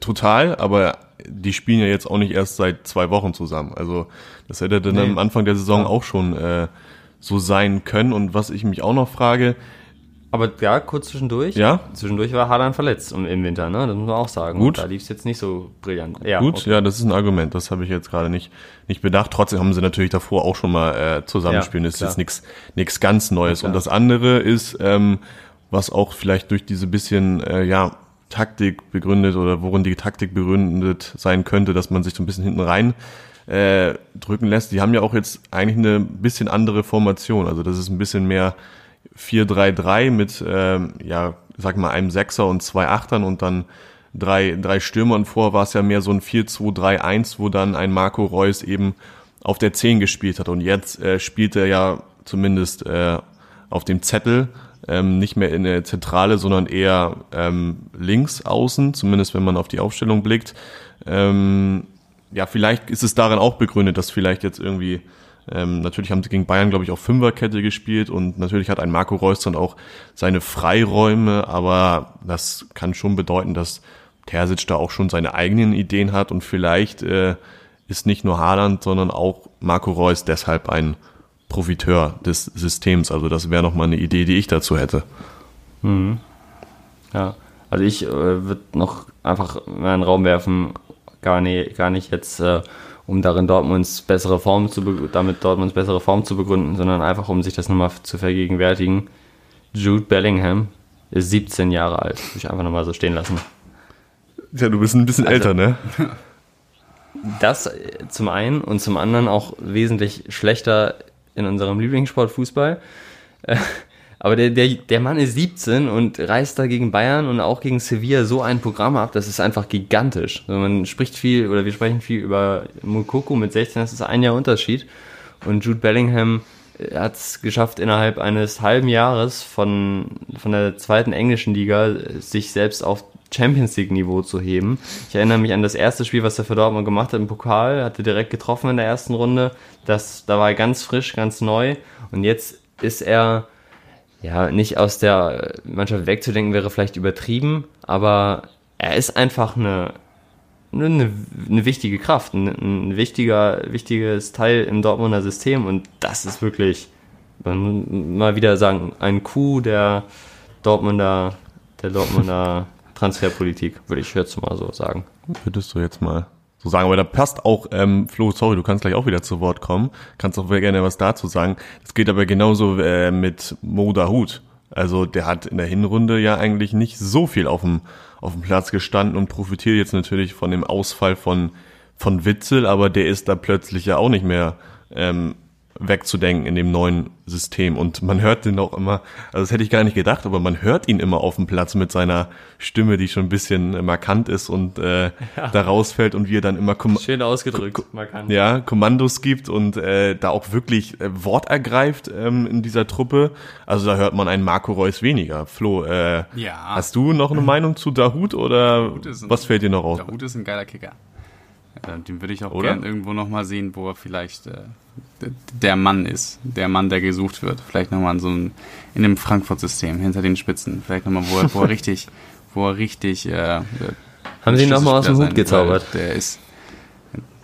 total, aber die spielen ja jetzt auch nicht erst seit zwei Wochen zusammen. Also das hätte dann nee. am Anfang der Saison ja. auch schon äh, so sein können. Und was ich mich auch noch frage, aber ja, kurz zwischendurch. Ja. Zwischendurch war Haaland verletzt im Winter, ne? Das muss man auch sagen. Gut. Da lief es jetzt nicht so brillant. Ja, Gut, okay. ja, das ist ein Argument. Das habe ich jetzt gerade nicht, nicht bedacht. Trotzdem haben sie natürlich davor auch schon mal äh, zusammenspielen. Ja, das ist jetzt nichts nichts ganz Neues. Ja, Und das andere ist, ähm, was auch vielleicht durch diese bisschen, äh, ja, Taktik begründet oder worin die Taktik begründet sein könnte, dass man sich so ein bisschen hinten rein äh, drücken lässt. Die haben ja auch jetzt eigentlich eine bisschen andere Formation. Also das ist ein bisschen mehr 4-3-3 mit, ähm, ja, sag mal, einem Sechser und zwei Achtern und dann drei, drei Stürmern. Vor war es ja mehr so ein 4-2-3-1, wo dann ein Marco Reus eben auf der 10 gespielt hat. Und jetzt äh, spielt er ja zumindest äh, auf dem Zettel ähm, nicht mehr in der Zentrale, sondern eher ähm, links außen, zumindest wenn man auf die Aufstellung blickt. Ähm, ja, vielleicht ist es darin auch begründet, dass vielleicht jetzt irgendwie ähm, natürlich haben sie gegen Bayern, glaube ich, auch Fünferkette gespielt und natürlich hat ein Marco Reus dann auch seine Freiräume, aber das kann schon bedeuten, dass Terzic da auch schon seine eigenen Ideen hat und vielleicht äh, ist nicht nur Haaland, sondern auch Marco Reus deshalb ein Profiteur des Systems. Also das wäre nochmal eine Idee, die ich dazu hätte. Mhm. Ja, also ich äh, würde noch einfach in einen Raum werfen, gar, nicht, gar nicht jetzt äh, um darin Dortmunds bessere Form zu damit Dortmunds bessere Form zu begründen, sondern einfach um sich das nochmal zu vergegenwärtigen. Jude Bellingham ist 17 Jahre alt. Würde ich einfach nochmal so stehen lassen. Ja, du bist ein bisschen also, älter, ne? Das zum einen und zum anderen auch wesentlich schlechter in unserem Lieblingssport Fußball. Aber der, der, der Mann ist 17 und reißt da gegen Bayern und auch gegen Sevilla so ein Programm ab, das ist einfach gigantisch. Also man spricht viel, oder wir sprechen viel über Mukoko mit 16, das ist ein Jahr Unterschied. Und Jude Bellingham äh, hat es geschafft, innerhalb eines halben Jahres von, von der zweiten englischen Liga äh, sich selbst auf Champions League Niveau zu heben. Ich erinnere mich an das erste Spiel, was er für Dortmund gemacht hat im Pokal, hatte direkt getroffen in der ersten Runde. Das, da war er ganz frisch, ganz neu. Und jetzt ist er ja, nicht aus der Mannschaft wegzudenken wäre vielleicht übertrieben, aber er ist einfach eine, eine, eine wichtige Kraft, ein, ein, wichtiger, wichtiges Teil im Dortmunder System und das ist wirklich, man mal wieder sagen, ein Coup der Dortmunder, der Dortmunder Transferpolitik, würde ich jetzt mal so sagen. Würdest du jetzt mal so sagen. Aber da passt auch, ähm, Flo, sorry, du kannst gleich auch wieder zu Wort kommen. Kannst auch gerne was dazu sagen. Das geht aber genauso äh, mit Mo Dahut. Also der hat in der Hinrunde ja eigentlich nicht so viel auf dem, auf dem Platz gestanden und profitiert jetzt natürlich von dem Ausfall von, von Witzel, aber der ist da plötzlich ja auch nicht mehr ähm, wegzudenken in dem neuen System. Und man hört den auch immer, also das hätte ich gar nicht gedacht, aber man hört ihn immer auf dem Platz mit seiner Stimme, die schon ein bisschen markant ist und äh, ja. da rausfällt und wie er dann immer Kom schön ausgedrückt, markant. Ja, Kommandos gibt und äh, da auch wirklich äh, Wort ergreift ähm, in dieser Truppe. Also da hört man einen Marco Reus weniger. Flo, äh, ja. hast du noch eine Meinung zu Dahut oder Dahut ein, was fällt dir noch auf? Dahut ist ein geiler Kicker. Äh, den würde ich auch Oder? gern irgendwo nochmal sehen, wo er vielleicht äh, der Mann ist, der Mann, der gesucht wird. Vielleicht nochmal in so einem, in dem Frankfurt-System, hinter den Spitzen. Vielleicht nochmal, wo er, wo er richtig, wo er richtig. Äh, Haben Sie ihn nochmal aus dem Hut gezaubert? Der ist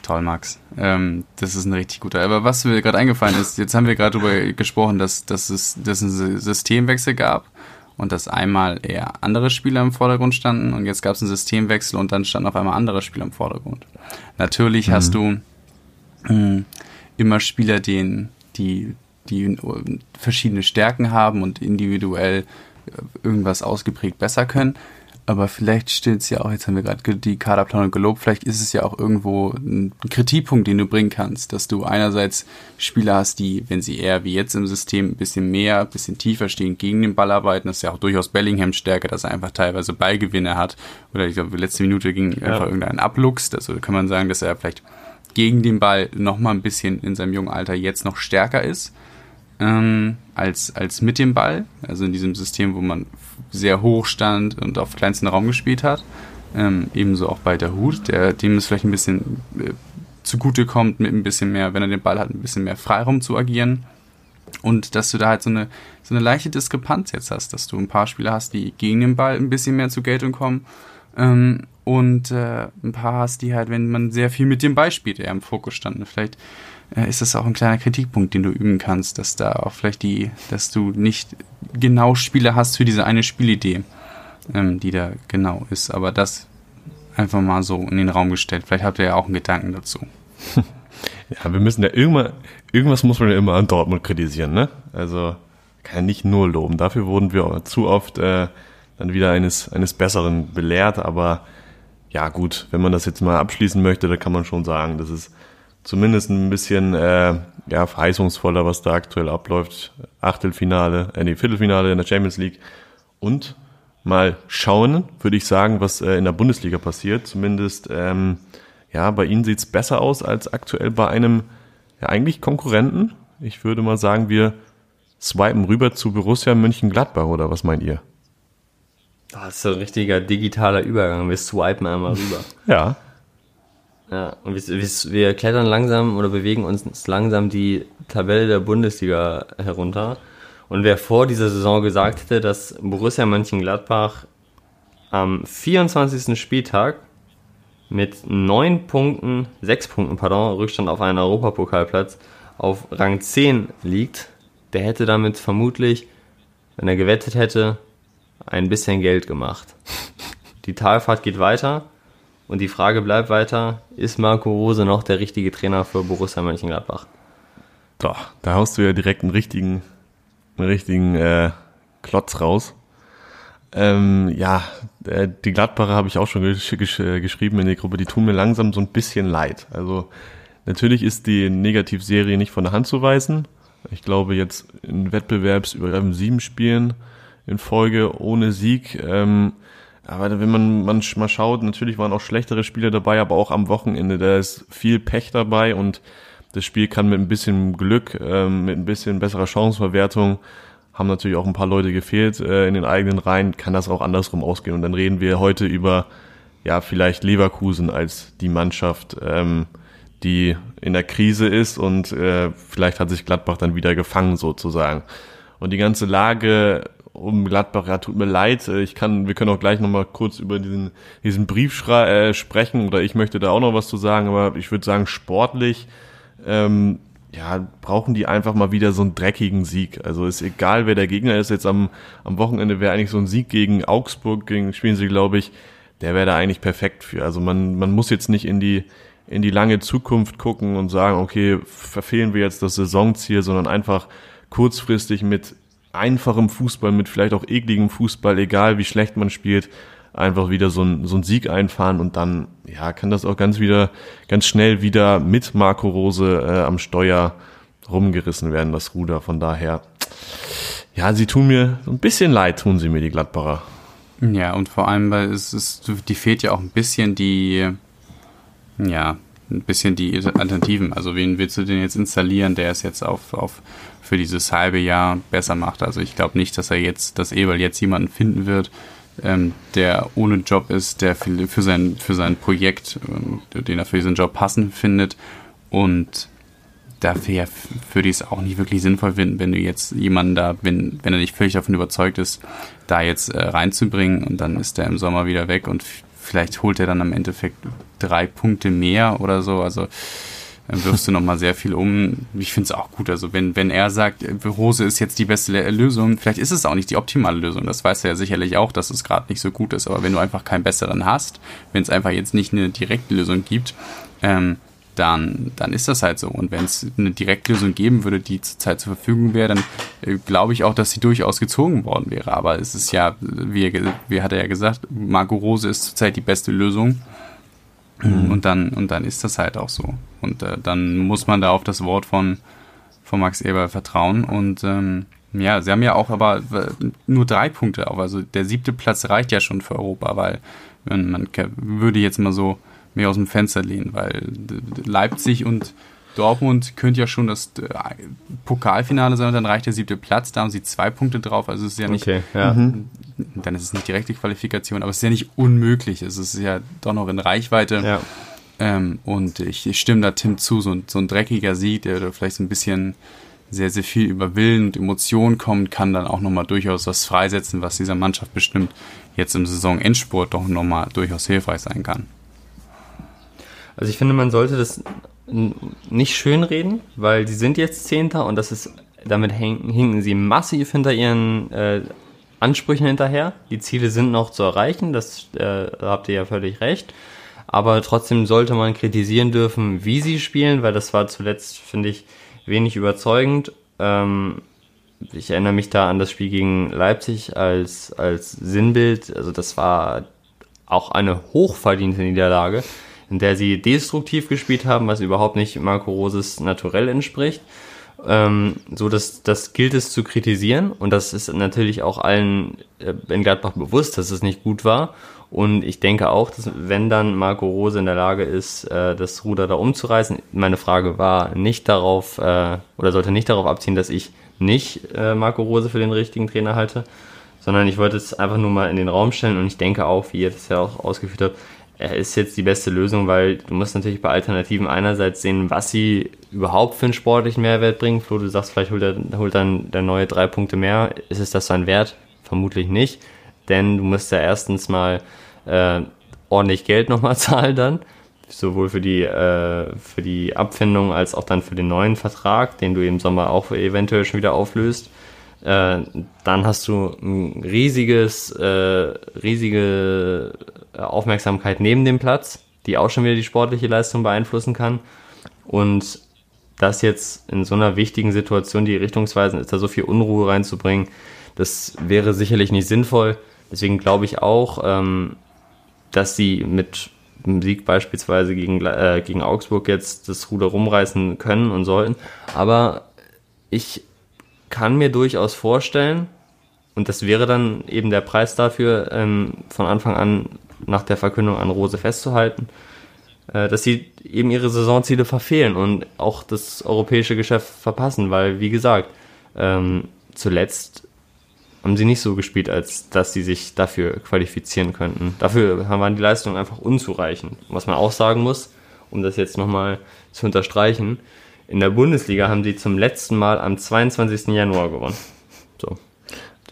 toll, Max. Ähm, das ist ein richtig guter. Aber was mir gerade eingefallen ist, jetzt haben wir gerade darüber gesprochen, dass, dass, es, dass es einen Systemwechsel gab und dass einmal eher andere Spieler im Vordergrund standen und jetzt gab es einen Systemwechsel und dann standen auf einmal andere Spieler im Vordergrund. Natürlich mhm. hast du hm, immer Spieler, denen, die die verschiedene Stärken haben und individuell irgendwas ausgeprägt besser können. Aber vielleicht steht es ja auch, jetzt haben wir gerade die Kaderplanung gelobt, vielleicht ist es ja auch irgendwo ein Kritikpunkt, den du bringen kannst, dass du einerseits Spieler hast, die, wenn sie eher wie jetzt im System ein bisschen mehr, ein bisschen tiefer stehen, gegen den Ball arbeiten. Das ist ja auch durchaus Bellingham Stärke, dass er einfach teilweise Ballgewinne hat. Oder ich glaube, letzte Minute ging ja. einfach irgendein Ablux. Also kann man sagen, dass er vielleicht gegen den Ball nochmal ein bisschen in seinem jungen Alter jetzt noch stärker ist ähm, als, als mit dem Ball. Also in diesem System, wo man sehr hoch stand und auf kleinsten Raum gespielt hat. Ähm, ebenso auch bei der Hut, der dem es vielleicht ein bisschen äh, zugute kommt, mit ein bisschen mehr, wenn er den Ball hat, ein bisschen mehr Freiraum zu agieren. Und dass du da halt so eine, so eine leichte Diskrepanz jetzt hast, dass du ein paar Spieler hast, die gegen den Ball ein bisschen mehr zur Geltung kommen ähm, und äh, ein paar hast, die halt, wenn man sehr viel mit dem Ball spielt, eher im Fokus standen. Vielleicht ist das auch ein kleiner Kritikpunkt, den du üben kannst, dass da auch vielleicht die, dass du nicht genau Spiele hast für diese eine Spielidee, ähm, die da genau ist. Aber das einfach mal so in den Raum gestellt. Vielleicht habt ihr ja auch einen Gedanken dazu. Ja, wir müssen ja irgendwann, irgendwas muss man ja immer an Dortmund kritisieren, ne? Also kann ja nicht nur loben. Dafür wurden wir zu oft äh, dann wieder eines, eines Besseren belehrt, aber ja gut, wenn man das jetzt mal abschließen möchte, da kann man schon sagen, das ist zumindest ein bisschen äh, ja, verheißungsvoller, was da aktuell abläuft. Achtelfinale, äh, nee, Viertelfinale in der Champions League. Und mal schauen, würde ich sagen, was äh, in der Bundesliga passiert. Zumindest, ähm, ja, bei Ihnen sieht's besser aus als aktuell bei einem ja, eigentlich Konkurrenten. Ich würde mal sagen, wir swipen rüber zu Borussia Mönchengladbach, oder was meint ihr? Das ist ein richtiger digitaler Übergang. Wir swipen einmal rüber. ja, ja, und wir, wir, wir klettern langsam oder bewegen uns langsam die Tabelle der Bundesliga herunter. Und wer vor dieser Saison gesagt hätte, dass Borussia Mönchengladbach am 24. Spieltag mit 9 Punkten, 6 Punkten, pardon, Rückstand auf einen Europapokalplatz auf Rang 10 liegt, der hätte damit vermutlich, wenn er gewettet hätte, ein bisschen Geld gemacht. Die Talfahrt geht weiter. Und die Frage bleibt weiter, ist Marco Rose noch der richtige Trainer für Borussia Mönchengladbach? Doch, da haust du ja direkt einen richtigen, einen richtigen äh, Klotz raus. Ähm, ja, äh, die Gladbacher habe ich auch schon gesch gesch geschrieben in die Gruppe, die tun mir langsam so ein bisschen leid. Also natürlich ist die Negativserie nicht von der Hand zu weisen. Ich glaube jetzt in Wettbewerbsübergreifend sieben Spielen in Folge ohne Sieg ähm, aber wenn man, man mal schaut, natürlich waren auch schlechtere Spiele dabei, aber auch am Wochenende, da ist viel Pech dabei und das Spiel kann mit ein bisschen Glück, ähm, mit ein bisschen besserer Chancenverwertung, haben natürlich auch ein paar Leute gefehlt äh, in den eigenen Reihen, kann das auch andersrum ausgehen. Und dann reden wir heute über, ja, vielleicht Leverkusen als die Mannschaft, ähm, die in der Krise ist und äh, vielleicht hat sich Gladbach dann wieder gefangen sozusagen. Und die ganze Lage um Gladbach, ja, tut mir leid, äh, ich kann, wir können auch gleich nochmal kurz über diesen, diesen Brief äh, sprechen oder ich möchte da auch noch was zu sagen, aber ich würde sagen, sportlich, ähm, ja, brauchen die einfach mal wieder so einen dreckigen Sieg. Also ist egal, wer der Gegner ist. Jetzt am, am Wochenende wäre eigentlich so ein Sieg gegen Augsburg, gegen spielen sie, glaube ich, der wäre da eigentlich perfekt für. Also man, man muss jetzt nicht in die, in die lange Zukunft gucken und sagen, okay, verfehlen wir jetzt das Saisonziel, sondern einfach kurzfristig mit einfachem Fußball, mit vielleicht auch ekligem Fußball, egal wie schlecht man spielt, einfach wieder so ein, so ein Sieg einfahren und dann ja kann das auch ganz wieder ganz schnell wieder mit Marco Rose äh, am Steuer rumgerissen werden das Ruder. Von daher ja sie tun mir ein bisschen leid tun sie mir die Gladbacher. Ja und vor allem weil es ist die fehlt ja auch ein bisschen die ja ein bisschen die Alternativen also wen willst du denn jetzt installieren der ist jetzt auf auf für dieses halbe Jahr besser macht. Also ich glaube nicht, dass er jetzt, dass Eberl jetzt jemanden finden wird, ähm, der ohne Job ist, der für, für, sein, für sein Projekt, ähm, den er für diesen Job passend findet. Und dafür würde ich es auch nicht wirklich sinnvoll finden, wenn du jetzt jemanden da, wenn, wenn er nicht völlig davon überzeugt ist, da jetzt äh, reinzubringen und dann ist er im Sommer wieder weg und vielleicht holt er dann im Endeffekt drei Punkte mehr oder so. Also dann wirfst du nochmal sehr viel um. Ich finde es auch gut. Also wenn, wenn er sagt, Rose ist jetzt die beste Lösung, vielleicht ist es auch nicht die optimale Lösung. Das weiß er ja sicherlich auch, dass es gerade nicht so gut ist. Aber wenn du einfach keinen besseren hast, wenn es einfach jetzt nicht eine direkte Lösung gibt, ähm, dann, dann ist das halt so. Und wenn es eine Direktlösung geben würde, die zurzeit zur Verfügung wäre, dann äh, glaube ich auch, dass sie durchaus gezogen worden wäre. Aber es ist ja, wie, wie hat er ja gesagt, Marco Rose ist zurzeit die beste Lösung. Mhm. Und dann, und dann ist das halt auch so. Und äh, dann muss man da auf das Wort von, von Max Eber vertrauen. Und ähm, ja, sie haben ja auch aber nur drei Punkte auf. Also der siebte Platz reicht ja schon für Europa, weil man, man würde jetzt mal so mehr aus dem Fenster lehnen, weil Leipzig und Dortmund könnte ja schon das äh, Pokalfinale sein und dann reicht der siebte Platz, da haben sie zwei Punkte drauf, also es ist ja nicht, okay, ja. Mhm. dann ist es nicht direkte Qualifikation, aber es ist ja nicht unmöglich, es ist ja doch noch in Reichweite. Ja. Ähm, und ich, ich, stimme da Tim zu, so, so ein dreckiger Sieg, der vielleicht so ein bisschen sehr, sehr viel über Willen und Emotionen kommt, kann dann auch nochmal durchaus was freisetzen, was dieser Mannschaft bestimmt jetzt im Saisonendspurt doch nochmal durchaus hilfreich sein kann. Also ich finde, man sollte das nicht schönreden, weil sie sind jetzt Zehnter und das ist, damit hinken sie massiv hinter ihren äh, Ansprüchen hinterher. Die Ziele sind noch zu erreichen, das äh, habt ihr ja völlig recht. Aber trotzdem sollte man kritisieren dürfen, wie sie spielen, weil das war zuletzt, finde ich, wenig überzeugend. Ähm, ich erinnere mich da an das Spiel gegen Leipzig als, als Sinnbild. Also das war auch eine hochverdiente Niederlage, in der sie destruktiv gespielt haben, was überhaupt nicht Marco Roses Naturell entspricht. Ähm, so dass das gilt es zu kritisieren und das ist natürlich auch allen äh, in Gladbach bewusst, dass es nicht gut war und ich denke auch, dass wenn dann Marco Rose in der Lage ist, äh, das Ruder da umzureißen, meine Frage war nicht darauf, äh, oder sollte nicht darauf abziehen, dass ich nicht Marco Rose für den richtigen Trainer halte, sondern ich wollte es einfach nur mal in den Raum stellen und ich denke auch, wie ihr das ja auch ausgeführt habt, ist jetzt die beste Lösung, weil du musst natürlich bei Alternativen einerseits sehen, was sie überhaupt für einen sportlichen Mehrwert bringen. Flo, du sagst, vielleicht holt, er, holt dann der neue drei Punkte mehr. Ist es das sein Wert? Vermutlich nicht denn du musst ja erstens mal äh, ordentlich Geld nochmal zahlen dann, sowohl für die, äh, für die Abfindung als auch dann für den neuen Vertrag, den du im Sommer auch eventuell schon wieder auflöst. Äh, dann hast du ein riesiges, äh, riesige Aufmerksamkeit neben dem Platz, die auch schon wieder die sportliche Leistung beeinflussen kann. Und das jetzt in so einer wichtigen Situation, die richtungsweisend ist, da so viel Unruhe reinzubringen, das wäre sicherlich nicht sinnvoll. Deswegen glaube ich auch, ähm, dass sie mit dem Sieg beispielsweise gegen, äh, gegen Augsburg jetzt das Ruder rumreißen können und sollten. Aber ich kann mir durchaus vorstellen, und das wäre dann eben der Preis dafür, ähm, von Anfang an nach der Verkündung an Rose festzuhalten, äh, dass sie eben ihre Saisonziele verfehlen und auch das europäische Geschäft verpassen, weil, wie gesagt, ähm, zuletzt haben sie nicht so gespielt, als dass sie sich dafür qualifizieren könnten. Dafür waren die Leistungen einfach unzureichend. Was man auch sagen muss, um das jetzt nochmal zu unterstreichen, in der Bundesliga haben sie zum letzten Mal am 22. Januar gewonnen. So.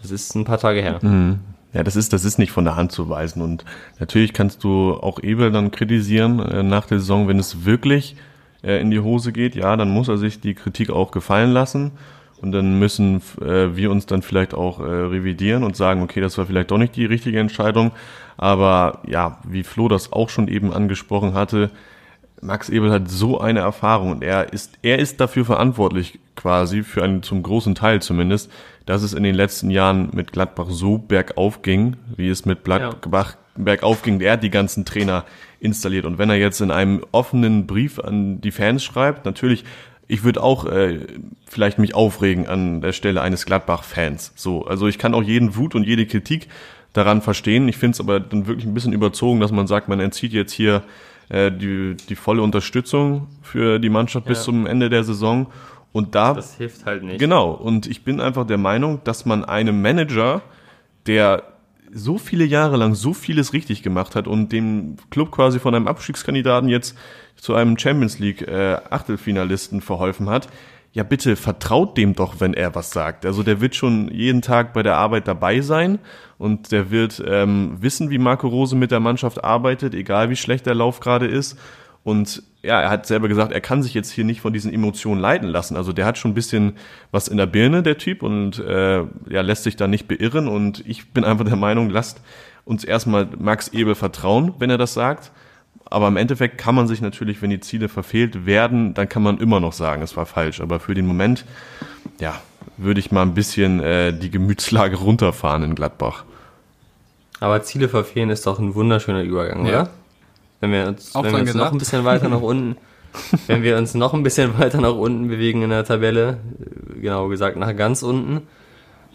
Das ist ein paar Tage her. Mhm. Ja, das ist, das ist nicht von der Hand zu weisen. Und natürlich kannst du auch Ebel dann kritisieren äh, nach der Saison, wenn es wirklich äh, in die Hose geht. Ja, dann muss er sich die Kritik auch gefallen lassen. Und dann müssen äh, wir uns dann vielleicht auch äh, revidieren und sagen, okay, das war vielleicht doch nicht die richtige Entscheidung. Aber ja, wie Flo das auch schon eben angesprochen hatte, Max Ebel hat so eine Erfahrung und er ist, er ist dafür verantwortlich quasi, für einen zum großen Teil zumindest, dass es in den letzten Jahren mit Gladbach so bergauf ging, wie es mit Gladbach ja. bergauf ging. Er hat die ganzen Trainer installiert und wenn er jetzt in einem offenen Brief an die Fans schreibt, natürlich ich würde auch äh, vielleicht mich aufregen an der Stelle eines Gladbach-Fans. So, also ich kann auch jeden Wut und jede Kritik daran verstehen. Ich finde es aber dann wirklich ein bisschen überzogen, dass man sagt, man entzieht jetzt hier äh, die, die volle Unterstützung für die Mannschaft ja. bis zum Ende der Saison. Und da. Das hilft halt nicht. Genau. Und ich bin einfach der Meinung, dass man einem Manager, der so viele Jahre lang so vieles richtig gemacht hat und dem Club quasi von einem Abstiegskandidaten jetzt zu einem Champions League äh, Achtelfinalisten verholfen hat, ja bitte vertraut dem doch, wenn er was sagt. Also der wird schon jeden Tag bei der Arbeit dabei sein und der wird ähm, wissen, wie Marco Rose mit der Mannschaft arbeitet, egal wie schlecht der Lauf gerade ist. Und ja, er hat selber gesagt, er kann sich jetzt hier nicht von diesen Emotionen leiten lassen. Also der hat schon ein bisschen was in der Birne, der Typ, und äh, ja, lässt sich da nicht beirren. Und ich bin einfach der Meinung, lasst uns erstmal Max Ebel vertrauen, wenn er das sagt aber im Endeffekt kann man sich natürlich, wenn die Ziele verfehlt werden, dann kann man immer noch sagen, es war falsch. Aber für den Moment, ja, würde ich mal ein bisschen äh, die Gemütslage runterfahren in Gladbach. Aber Ziele verfehlen ist doch ein wunderschöner Übergang, Ja. oder? Wenn wir uns, Auch wenn wir uns noch gedacht. ein bisschen weiter nach unten, wenn wir uns noch ein bisschen weiter nach unten bewegen in der Tabelle, genau gesagt nach ganz unten,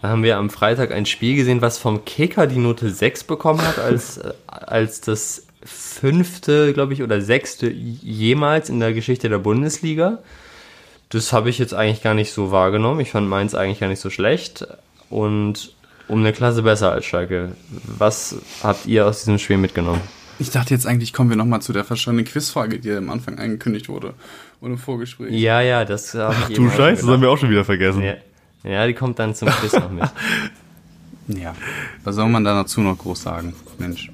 da haben wir am Freitag ein Spiel gesehen, was vom Kicker die Note 6 bekommen hat, als, äh, als das fünfte, glaube ich, oder sechste jemals in der Geschichte der Bundesliga. Das habe ich jetzt eigentlich gar nicht so wahrgenommen. Ich fand Mainz eigentlich gar nicht so schlecht und um eine Klasse besser als Schalke. Was habt ihr aus diesem Spiel mitgenommen? Ich dachte jetzt eigentlich, kommen wir nochmal zu der verschollenen Quizfrage, die am Anfang angekündigt wurde. Und im Vorgespräch. Ja, ja, das habe ich Du eben auch Scheiße, das haben wir auch schon wieder vergessen. ja. ja, die kommt dann zum Quiz noch mit. Ja. Was soll man da dazu noch groß sagen? Mensch.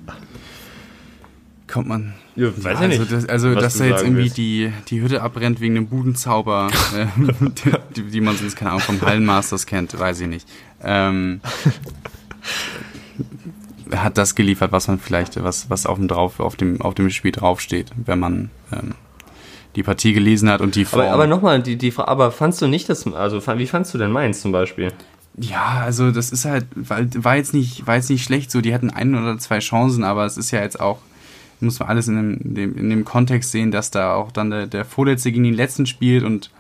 Kommt man. Ja, weiß ich also, nicht, Das, also, dass da jetzt irgendwie willst. die, die Hütte abbrennt wegen einem Budenzauber, äh, die, die man sonst, keine Ahnung, vom Hallenmasters kennt, weiß ich nicht. Ähm, hat das geliefert, was man vielleicht, was, was auf dem drauf, auf dem, auf dem Spiel draufsteht, wenn man ähm, die Partie gelesen hat und die Form. Aber, aber nochmal, die, die, aber fandst du nicht das, also wie fandst du denn Mainz zum Beispiel? Ja, also das ist halt, weil, war jetzt nicht, war jetzt nicht schlecht so, die hatten ein oder zwei Chancen, aber es ist ja jetzt auch, muss man alles in dem, in dem, in dem Kontext sehen, dass da auch dann der, der Vorletzte gegen den Letzten spielt und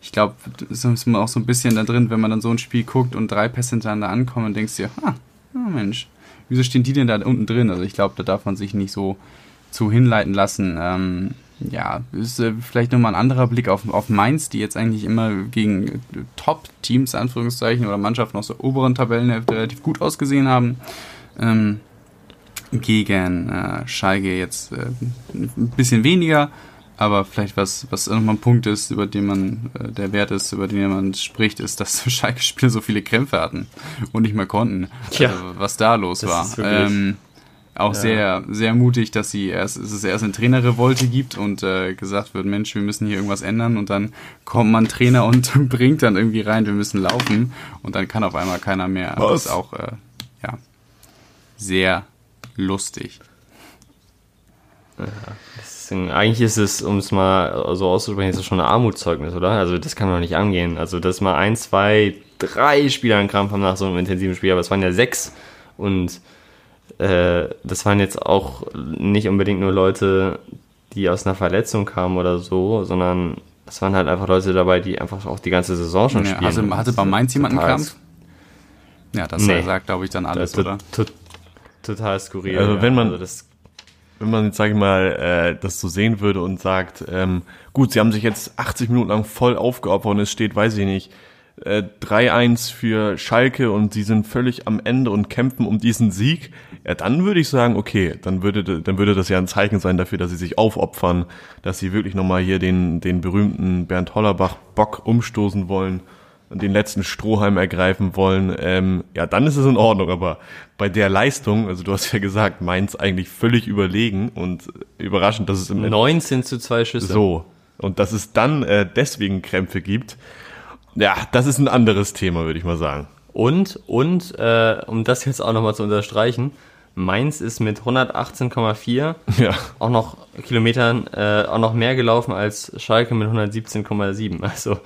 ich glaube, das ist man auch so ein bisschen da drin, wenn man dann so ein Spiel guckt und drei Pässe hintereinander ankommen und denkst dir, ah, ah Mensch, wieso stehen die denn da unten drin? Also ich glaube, da darf man sich nicht so zu hinleiten lassen. Ähm, ja, ist äh, vielleicht nochmal ein anderer Blick auf, auf Mainz, die jetzt eigentlich immer gegen äh, Top-Teams, Anführungszeichen, oder Mannschaften aus der oberen Tabellenhälfte relativ gut ausgesehen haben. Ähm, gegen äh, Schalke jetzt äh, ein bisschen weniger, aber vielleicht was, was nochmal ein Punkt ist, über den man, äh, der Wert ist, über den man spricht, ist, dass Schalke-Spieler so viele Krämpfe hatten und nicht mehr konnten. Tja. also, was da los Das war. Ähm, auch sehr, sehr mutig, dass sie erst, es ist erst eine Trainerrevolte gibt und äh, gesagt wird, Mensch, wir müssen hier irgendwas ändern und dann kommt man Trainer und bringt dann irgendwie rein, wir müssen laufen und dann kann auf einmal keiner mehr. Was? Das ist auch, äh, ja, sehr lustig. Deswegen, eigentlich ist es, um es mal so auszusprechen, ist es schon ein Armutszeugnis, oder? Also das kann man doch nicht angehen. Also dass mal ein, zwei, drei Spieler einen Krampf haben nach so einem intensiven Spiel, aber es waren ja sechs und äh, das waren jetzt auch nicht unbedingt nur Leute, die aus einer Verletzung kamen oder so, sondern es waren halt einfach Leute dabei, die einfach auch die ganze Saison schon Ja, spielen. hatte, hatte bei Mainz jemand einen Krampf? Ja, das Nee. sagt, glaube ich, dann alles, to- oder? To- Total skurril. Also ja. wenn man- also das, Wenn man jetzt, sage ich mal, äh, das so sehen würde und sagt, ähm, gut, sie haben sich jetzt 80 Minuten lang voll aufgeopfert und es steht, weiß ich nicht, äh, 3-1 für Schalke und sie sind völlig am Ende und kämpfen um diesen Sieg, ja, dann würde ich sagen, okay, dann würde, dann würde das ja ein Zeichen sein dafür, dass sie sich aufopfern, dass sie wirklich nochmal hier den, den berühmten Bernd Hollerbach Bock umstoßen wollen und den letzten Strohhalm ergreifen wollen, ähm, ja, dann ist es in Ordnung. Aber bei der Leistung, also du hast ja gesagt, Mainz eigentlich völlig überlegen und überraschend, dass es im 19 zu zwei Schüsse. so und dass es dann äh, deswegen Krämpfe gibt. Ja, das ist ein anderes Thema, würde ich mal sagen. Und, und, äh, um das jetzt auch nochmal zu unterstreichen, Mainz ist mit 118,4 Ja, auch noch Kilometern äh, auch noch mehr gelaufen als Schalke mit 117,7. Also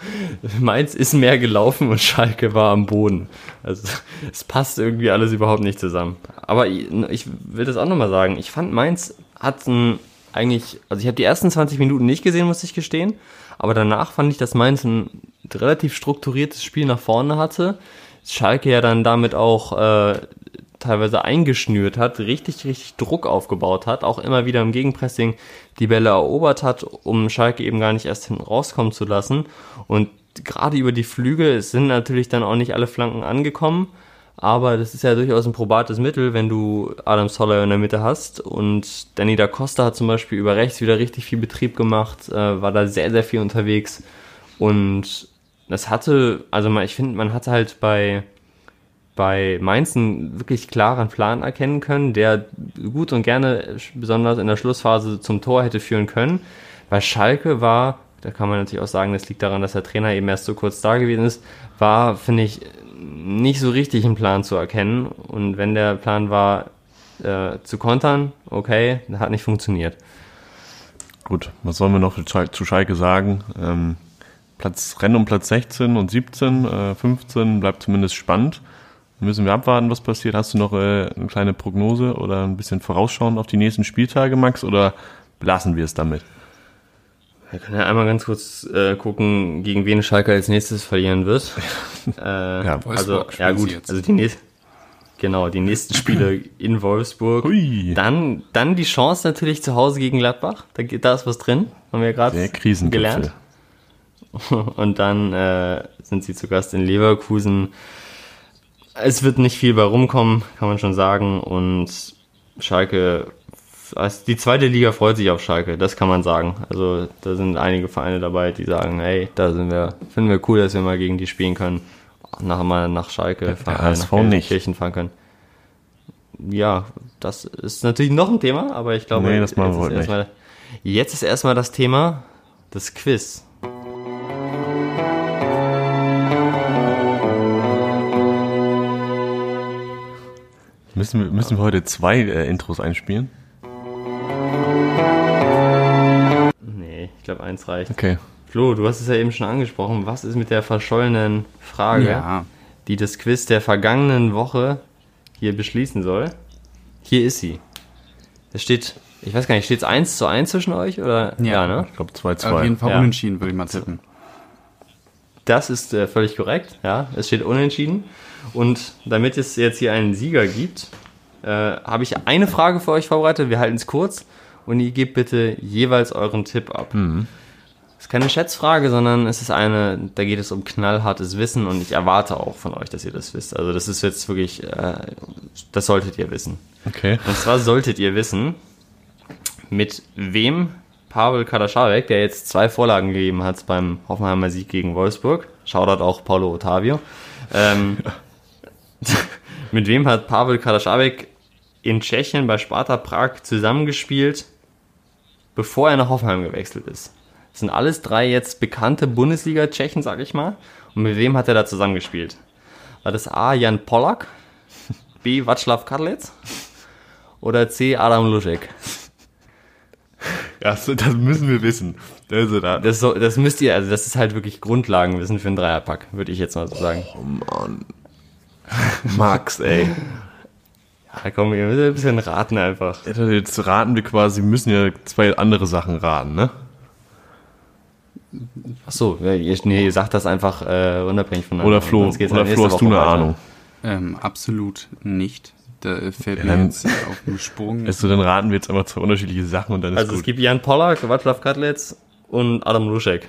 Mainz ist mehr gelaufen und Schalke war am Boden. Also es passt irgendwie alles überhaupt nicht zusammen. Aber ich, ich will das auch nochmal sagen. Ich fand Mainz hat ein eigentlich, also ich habe die ersten 20 Minuten nicht gesehen, muss ich gestehen. Aber danach fand ich, dass Mainz ein relativ strukturiertes Spiel nach vorne hatte. Schalke ja dann damit auch äh, teilweise eingeschnürt hat, richtig, richtig Druck aufgebaut hat, auch immer wieder im Gegenpressing die Bälle erobert hat, um Schalke eben gar nicht erst hinten rauskommen zu lassen. Und gerade über die Flügel sind natürlich dann auch nicht alle Flanken angekommen, aber das ist ja durchaus ein probates Mittel, wenn du Adam Soller in der Mitte hast. Und Danny da Costa hat zum Beispiel über rechts wieder richtig viel Betrieb gemacht, äh, war da sehr, sehr viel unterwegs. Und das hatte, also ich finde, man hatte halt bei, bei Mainz einen wirklich klaren Plan erkennen können, der gut und gerne, besonders in der Schlussphase, zum Tor hätte führen können. Bei Schalke war, da kann man natürlich auch sagen, das liegt daran, dass der Trainer eben erst so kurz da gewesen ist, war, finde ich, nicht so richtig ein Plan zu erkennen. Und wenn der Plan war, äh, zu kontern, okay, hat nicht funktioniert. Gut, was sollen wir noch zu Schalke sagen? Ähm, Platz, Rennen um Platz 16 und 17, äh, 15 bleibt zumindest spannend. Müssen wir abwarten, was passiert. Hast du noch äh, eine kleine Prognose oder ein bisschen vorausschauen auf die nächsten Spieltage, Max, oder belassen wir es damit? Wir können ja einmal ganz kurz äh, gucken, gegen wen Schalke als nächstes verlieren wird. äh, ja, also, ja gut, also die nächsten, genau, die nächsten Spiele in Wolfsburg. Hui. Dann, dann die Chance natürlich zu Hause gegen Gladbach. Da, da ist was drin, haben wir gerade gelernt. Und dann äh, sind sie zu Gast in Leverkusen. Es wird nicht viel bei rumkommen, kann man schon sagen. Und Schalke die zweite Liga freut sich auf Schalke, das kann man sagen. Also da sind einige Vereine dabei, die sagen, hey, da sind wir, finden wir cool, dass wir mal gegen die spielen können. Nachher mal nach Schalke fahren, ja, nach nicht. Kirchen fahren können. Ja, das ist natürlich noch ein Thema, aber ich glaube, nee, das machen wir jetzt, ist nicht. jetzt ist erstmal das Thema das Quiz. Müssen wir, müssen wir heute zwei äh, Intros einspielen? Ich glaube, eins reicht. Okay. Flo, du hast es ja eben schon angesprochen. Was ist mit der verschollenen Frage, ja. die das Quiz der vergangenen Woche hier beschließen soll? Hier ist sie. Es steht, ich weiß gar nicht, steht es 1 zu 1 zwischen euch? Oder? Ja, ja ne? Ich glaube 2 zu 2. Auf jeden Fall ja. unentschieden, würde ich mal tippen. Das ist äh, völlig korrekt, ja. Es steht unentschieden. Und damit es jetzt hier einen Sieger gibt, äh, habe ich eine Frage für euch vorbereitet. Wir halten es kurz und ihr gebt bitte jeweils euren Tipp ab. Mhm. Das ist keine Schätzfrage, sondern es ist eine, da geht es um knallhartes Wissen und ich erwarte auch von euch, dass ihr das wisst. Also das ist jetzt wirklich, äh, das solltet ihr wissen. Okay. Und zwar solltet ihr wissen, mit wem Pavel Kadaschawek, der jetzt zwei Vorlagen gegeben hat beim Hoffenheimer Sieg gegen Wolfsburg, Shoutout auch Paulo Ottavio, ähm, mit wem hat Pavel Kadaschawek in Tschechien bei Sparta Prag zusammengespielt bevor er nach Hoffenheim gewechselt ist. Das sind alles drei jetzt bekannte Bundesliga-Tschechen, sag ich mal. Und mit wem hat er da zusammengespielt? War das A. Jan Pollack, B. Václav Kadlec oder C. Adam Luschek? Ja, das müssen wir wissen. Also da. das, so, das müsst ihr, also das ist halt wirklich Grundlagenwissen für einen Dreierpack, würde ich jetzt mal so sagen. Oh Mann. Max, ey. Ja, komm, wir müssen ein bisschen raten einfach. Jetzt raten wir quasi, wir müssen ja zwei andere Sachen raten, ne? Ach so, ihr, nee, ihr sagt das einfach äh, unabhängig von Oder Flo, oder Flo hast du eine weiter. Ahnung? Ähm, absolut nicht. Da fällt ja, mir jetzt auf den Sprung. Also dann raten wir jetzt einfach zwei unterschiedliche Sachen und dann ist Also gut. es gibt Jan Pollack, Václav Katlitz und Adam Luschek.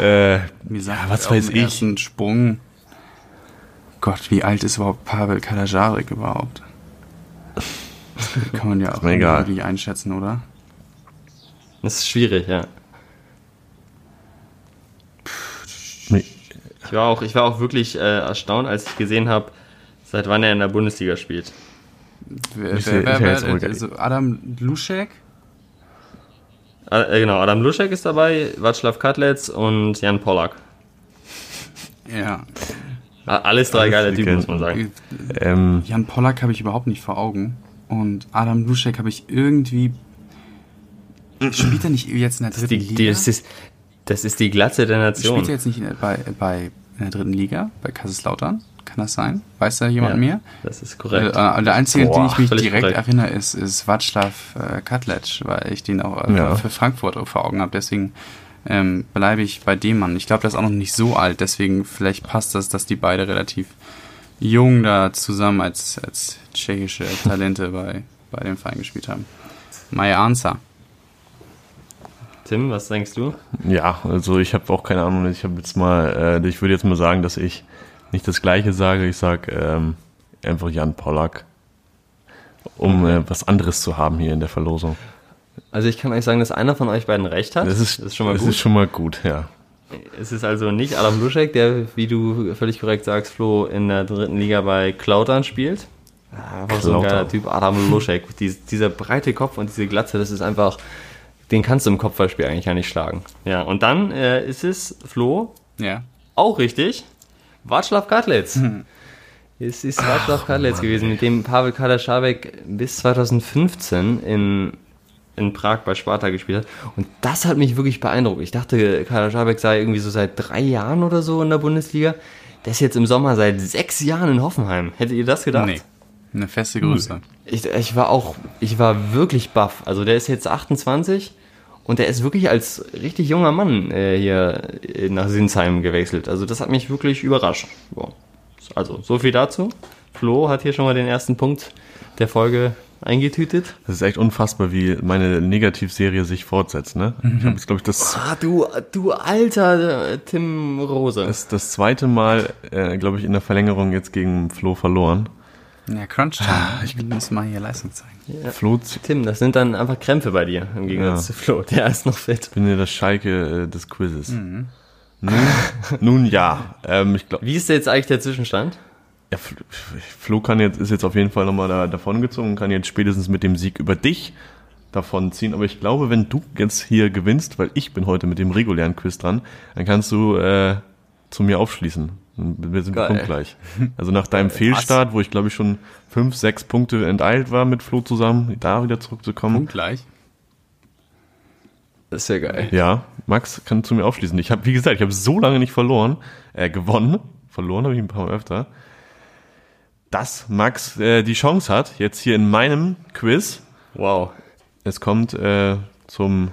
Äh, Mir sagt ja, was weiß ich. Sprung Gott, wie alt ist überhaupt Pavel Kalajarek überhaupt? Kann man ja auch irgendwie einschätzen, oder? Das ist schwierig, ja. Ich war auch, ich war auch wirklich äh, erstaunt, als ich gesehen habe, seit wann er in der Bundesliga spielt. Wer, wer, wer, wer also Adam Luschek? Äh, genau, Adam Luschek ist dabei, Václav Katlec und Jan Pollack. Ja. Alles drei geile Typen, muss man sagen. Ähm, Jan Pollack habe ich überhaupt nicht vor Augen. Und Adam Luschek habe ich irgendwie. Spielt er nicht jetzt in der dritten die, Liga? Die, das, ist, das ist die Glatze der Nation. Spielt er jetzt nicht bei, bei in der dritten Liga, bei Kaiserslautern? Kann das sein? Weiß da jemand ja, mehr? Das ist korrekt. Äh, der einzige, Boah, den ich mich direkt korrekt. erinnere, ist, ist Václav äh, Katlec, weil ich den auch äh, ja. für Frankfurt vor Augen habe. Deswegen ähm, bleibe ich bei dem Mann. Ich glaube, der ist auch noch nicht so alt, deswegen vielleicht passt das, dass die beide relativ jung da zusammen als, als tschechische Talente bei, bei dem Verein gespielt haben. My answer. Tim, was denkst du? Ja, also ich habe auch keine Ahnung. Ich habe jetzt mal, äh, ich würde jetzt mal sagen, dass ich nicht das Gleiche sage. Ich sage ähm, einfach Jan Pollack, um äh, was anderes zu haben hier in der Verlosung. Also ich kann euch sagen, dass einer von euch beiden recht hat. Das ist, das ist schon mal das gut. Das ist schon mal gut, ja. Es ist also nicht Adam Luschek, der, wie du völlig korrekt sagst, Flo, in der dritten Liga bei Klautern spielt. Einfach so ein geiler Typ, Adam Luschek. Dies, dieser breite Kopf und diese Glatze, das ist einfach, den kannst du im Kopfballspiel eigentlich gar nicht schlagen. Ja, und dann äh, ist es, Flo, ja. auch richtig, Václav Katlitz. Mhm. Es ist Václav Kadlec gewesen, mit dem Pavel Kadaschabek bis 2015 in, in Prag bei Sparta gespielt hat. Und das hat mich wirklich beeindruckt. Ich dachte, Kadaschabek sei irgendwie so seit drei Jahren oder so in der Bundesliga. Der ist jetzt im Sommer seit sechs Jahren in Hoffenheim. Hättet ihr das gedacht? Nee. Eine feste Größe. Ich, ich war auch, ich war wirklich baff. Also der ist jetzt 28 und der ist wirklich als richtig junger Mann äh, hier nach Sinsheim gewechselt. Also das hat mich wirklich überrascht. Wow. Also, so viel dazu. Flo hat hier schon mal den ersten Punkt der Folge eingetütet. Das ist echt unfassbar, wie meine Negativserie sich fortsetzt, ne? Ich habe jetzt, glaube ich, das, Ah, du, du alter äh, Tim Rose. das, das zweite Mal, äh, glaube ich, in der Verlängerung jetzt gegen Flo verloren. Ja, Crunch Time. Ich muss mal hier Leistung zeigen. Flo, z- Tim, das sind dann einfach Krämpfe bei dir, im Gegensatz Ja. zu Flo. Der ist noch fit. bin ja das Schalke äh, des Quizzes. Nun, nun ja, ähm, ich glaube, Wie ist jetzt eigentlich der Zwischenstand? ja, Flo kann jetzt, ist jetzt auf jeden Fall nochmal da, davongezogen, kann jetzt spätestens mit dem Sieg über dich davonziehen. Aber ich glaube, wenn du jetzt hier gewinnst, weil ich bin heute mit dem regulären Quiz dran, dann kannst du äh, zu mir aufschließen. Wir sind Geil. punktgleich. Also nach deinem Fehlstart, wo ich glaube ich schon fünf, sechs Punkte enteilt war mit Flo zusammen, da wieder zurückzukommen. Punkt gleich. Das ist ja geil. Ja, Max kann zu mir aufschließen. Ich habe, wie gesagt, ich habe so lange nicht verloren, äh, gewonnen. Verloren habe ich ein paar Mal öfter. Dass Max äh, die Chance hat, jetzt hier in meinem Quiz, Wow. es kommt äh, zum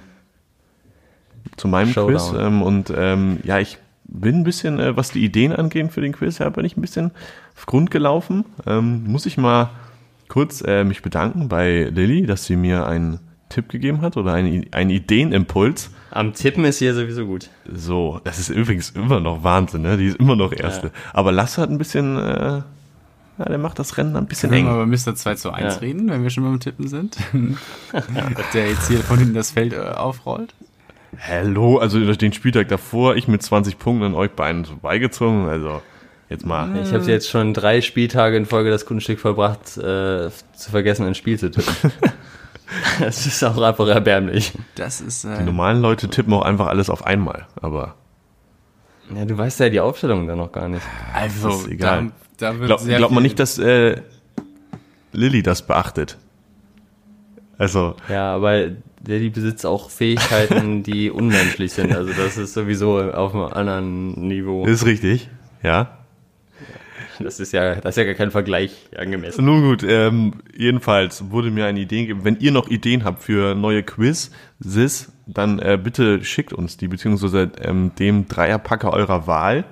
zu meinem Showdown. Quiz ähm, und ähm, ja, ich bin ein bisschen, äh, was die Ideen angeht für den Quiz, ja, bin ich ein bisschen auf Grund gelaufen. Ähm, muss ich mal kurz äh, mich bedanken bei Lilly, dass sie mir einen Tipp gegeben hat oder einen, einen Ideenimpuls. Am Tippen ist hier sowieso gut. So, das ist übrigens immer noch Wahnsinn, ne? Die ist immer noch Erste. Aber Lasse hat ein bisschen, äh, ja, der macht das Rennen ein bisschen Können wir eng. über Mr. 2 zu 1 Ja. reden, wenn wir schon beim Tippen sind? Ob der jetzt hier von hinten das Feld äh, aufrollt? Hallo, also den Spieltag davor, ich mit 20 Punkten an euch beiden vorbeigezogen. Also, jetzt mal. Ich habe jetzt schon drei Spieltage in Folge das Kunststück verbracht, äh, zu vergessen, ein Spiel zu tippen. das ist auch einfach erbärmlich. Das ist. Die Äh, normalen Leute tippen auch einfach alles auf einmal. Aber Ja, du weißt ja die Aufstellung dann noch gar nicht. also, ist egal. Da, da wird glaub, sehr glaubt man nicht, dass äh, Lilly das beachtet. Also, Ja, aber der die besitzt auch Fähigkeiten, die unmenschlich sind. Also das ist sowieso auf einem anderen Niveau. ist richtig. Ja. Das ist ja, das ist ja gar kein Vergleich angemessen. Nun gut, ähm, jedenfalls wurde mir eine Idee gegeben. Wenn ihr noch Ideen habt für neue Quiz-Sis, dann äh, bitte schickt uns die, beziehungsweise ähm, dem Dreierpacker eurer Wahl,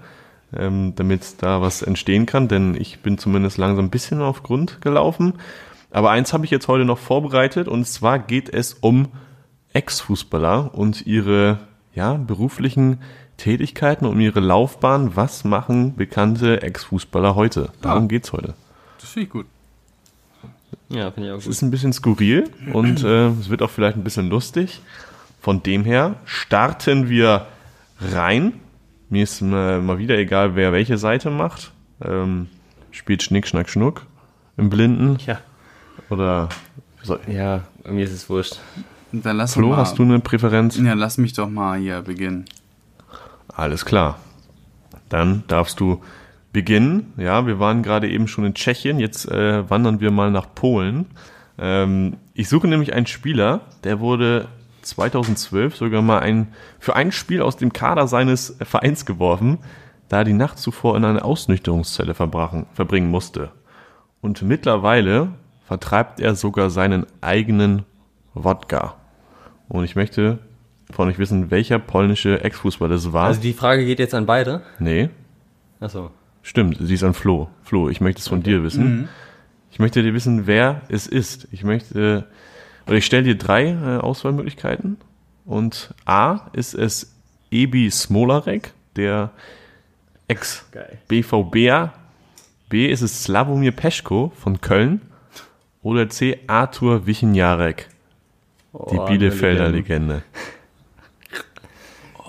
ähm, damit da was entstehen kann, denn ich bin zumindest langsam ein bisschen auf Grund gelaufen. Aber eins habe ich jetzt heute noch vorbereitet und zwar geht es um Ex-Fußballer und ihre ja, beruflichen Tätigkeiten, um ihre Laufbahn. Was machen bekannte Ex-Fußballer heute? Darum Ah. geht's heute. Das finde ich gut. Ja, finde ich auch Es gut. ist ein bisschen skurril und äh, es wird auch vielleicht ein bisschen lustig. Von dem her starten wir rein. Mir ist äh, mal wieder egal, wer welche Seite macht. Ähm, spielt Schnick, Schnack, Schnuck im Blinden Ja. Oder so. Ja, mir ist es wurscht. Dann lass Flo, mal, hast du eine Präferenz? Ja, lass mich doch mal hier beginnen. Alles klar. Dann darfst du beginnen. Ja, wir waren gerade eben schon in Tschechien. Jetzt äh, wandern wir mal nach Polen. Ähm, ich suche nämlich einen Spieler, der wurde 2012 sogar mal ein, für ein Spiel aus dem Kader seines Vereins geworfen, da er die Nacht zuvor in eine Ausnüchterungszelle verbringen musste. Und mittlerweile vertreibt er sogar seinen eigenen Wodka. Und ich möchte von euch wissen, welcher polnische Ex-Fußballer das war. Also die Frage geht jetzt an beide. nee, Achso. stimmt, sie ist an Flo. Flo, ich möchte es von dir wissen. Ich möchte dir wissen, wer es ist. Ich möchte, oder ich stelle dir drei äh, Auswahlmöglichkeiten. Und A ist es Ebi Smolarek, der. Ex-BVBer. B ist es Slavomir Peschko von Köln. Oder C Arthur Wichenjarek, die Oh, Bielefelder eine Legende. Legende.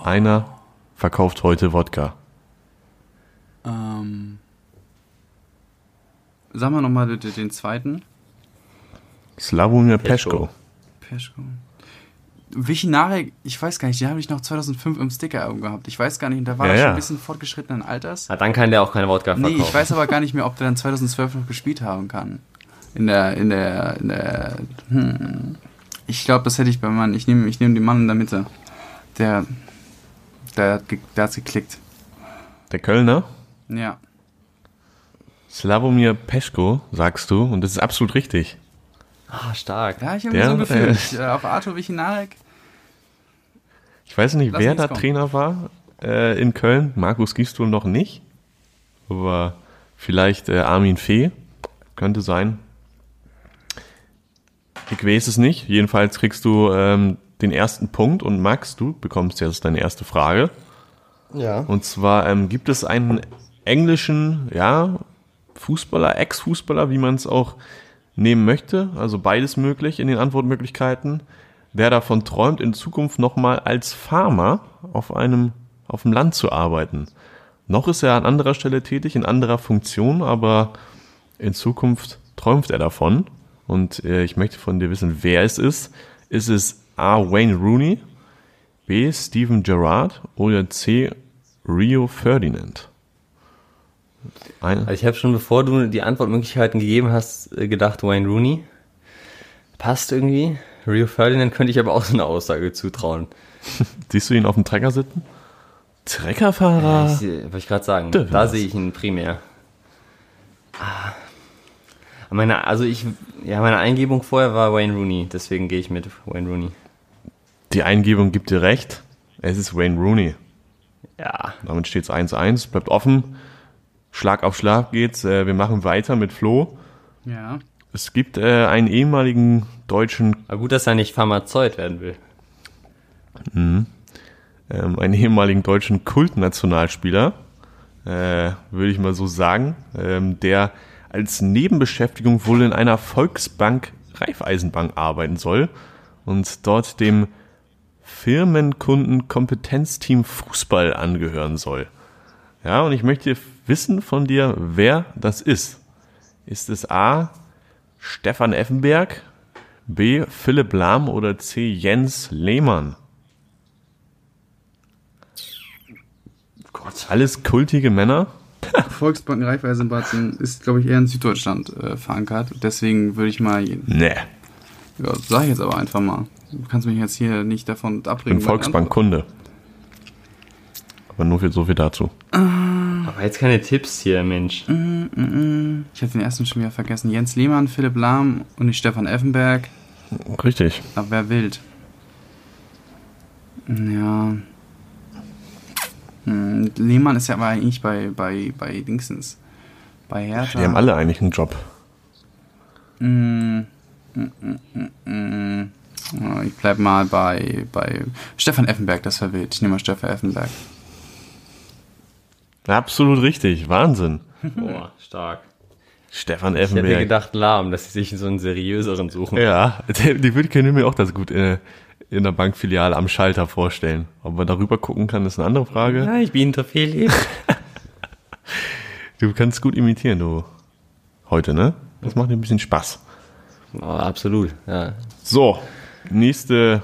Einer verkauft heute Wodka. Ähm, sagen wir nochmal den, den zweiten. Slavomir Peschko. Peschko. Vichinarek, ich weiß gar nicht, den habe ich noch 2005 im Sticker-Album gehabt. Ich weiß gar nicht, und da war Ja, er schon ja. ein bisschen fortgeschrittenen Alters. Ah, dann kann der auch keine Wodka Nee, verkaufen. ich weiß aber gar nicht mehr, ob der dann 2012 noch gespielt haben kann. In der, in der, in der, hm. Ich glaube, das hätte ich bei Mann. Ich nehme ich nehm den Mann in der Mitte. Der, der, hat der hat's geklickt. Der Kölner, Ja. Slavomir Peschko, sagst du, und das ist absolut richtig. Ah, stark. Ja, ich habe so ein Gefühl. äh, Ich, äh, auf Arthur Vichinarek. Ich weiß nicht, Lass wer da kommen. Trainer war äh, in Köln. Markus Gisdol noch nicht. Aber vielleicht äh, Armin Fee. Könnte sein. Ich weiß es nicht. Jedenfalls kriegst du ähm, den ersten Punkt und Max, du bekommst jetzt deine erste Frage. Ja. Und zwar ähm, gibt es einen englischen, ja, Fußballer, Ex-Fußballer, wie man es auch nehmen möchte, also beides möglich in den Antwortmöglichkeiten, der davon träumt, in Zukunft nochmal als Farmer auf einem, auf dem Land zu arbeiten. Noch ist er an anderer Stelle tätig, in anderer Funktion, aber in Zukunft träumt er davon. Und äh, ich möchte von dir wissen, wer es ist. Ist es A. Wayne Rooney, B. Steven Gerrard oder C. Rio Ferdinand? Ein, Also ich habe schon, bevor du die Antwortmöglichkeiten gegeben hast, äh, gedacht, Wayne Rooney. Passt irgendwie. Rio Ferdinand könnte ich aber auch so eine Aussage zutrauen. siehst du ihn auf dem Trecker sitzen? Treckerfahrer? Äh, wollte ich gerade sagen, da sehe ich ihn primär. Ah. Meine, also ich, ja, meine Eingebung vorher war Wayne Rooney, deswegen gehe ich mit Wayne Rooney. Die Eingebung gibt dir recht. Es ist Wayne Rooney. Ja, Damit steht es 1-1, bleibt offen. Schlag auf Schlag geht's. Äh, wir machen weiter mit Flo. Ja. Es gibt äh, einen ehemaligen deutschen, aber gut, dass er nicht Pharmazeut werden will. ähm, einen ehemaligen deutschen Kultnationalspieler, äh, würde ich mal so sagen, ähm, der als Nebenbeschäftigung wohl in einer Volksbank Raiffeisenbank arbeiten soll und dort dem Firmenkundenkompetenzteam Fußball angehören soll. Ja, und ich möchte wissen von dir, wer das ist. Ist es A. Stefan Effenberg, B. Philipp Lahm oder C. Jens Lehmann? Gott. Alles kultige Männer. Volksbanken Raiffeisenbatzen ist, glaube ich, eher in Süddeutschland äh, verankert. Deswegen würde ich mal, ja, Nee, sag ich jetzt aber einfach mal. Du kannst mich jetzt hier nicht davon ich abbringen. bin meine Volksbankkunde. Aber nur viel, so viel dazu. Aber jetzt keine Tipps hier, Mensch. Antwort. Ich habe den ersten schon wieder vergessen. Jens Lehmann, Philipp Lahm und nicht Stefan Effenberg. Richtig. Aber wer wild? Ja. Hm, Lehmann ist ja aber eigentlich bei, bei, bei Dingsens. Bei Hertha. Die haben alle eigentlich einen Job. Mm, mm, mm, mm, mm. Ja, Ich bleib mal bei, bei Stefan Effenberg, das war wild. Ich nehme mal Stefan Effenberg. Absolut richtig. Wahnsinn. Boah, stark. Stefan Ich hätte Effenberg. gedacht, lahm, dass sie sich so einen seriöseren suchen. Ja, die, die würde ich mir auch das gut äh, in der Bankfiliale am Schalter vorstellen. Ob man darüber gucken kann, ist eine andere Frage. Ja, ich bin Trofeli. Du kannst gut imitieren, du. Heute, ne? Das macht dir ein bisschen Spaß. oh, absolut, ja. So, nächste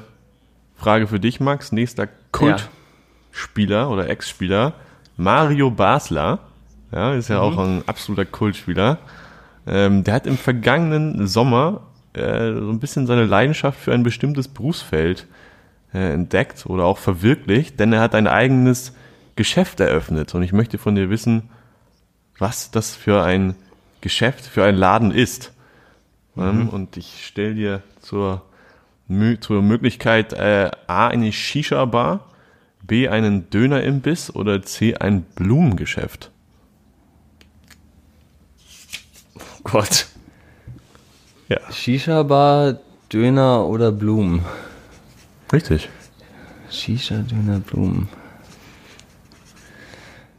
Frage für dich, Max. Nächster Kultspieler oder Ex-Spieler. Mario Basler. Ja, ist ja auch ein absoluter Kultspieler. Ähm, der hat im vergangenen Sommer äh, so ein bisschen seine Leidenschaft für ein bestimmtes Berufsfeld äh, entdeckt oder auch verwirklicht, denn er hat ein eigenes Geschäft eröffnet. Und ich möchte von dir wissen, was das für ein Geschäft, für ein Laden ist. Ähm, und ich stelle dir zur, zur Möglichkeit äh, A eine Shisha-Bar, B einen Dönerimbiss oder C ein Blumengeschäft. Oh Gott. Ja, Shisha-Bar, Döner oder Blumen? richtig. Shisha, Döner, Blumen.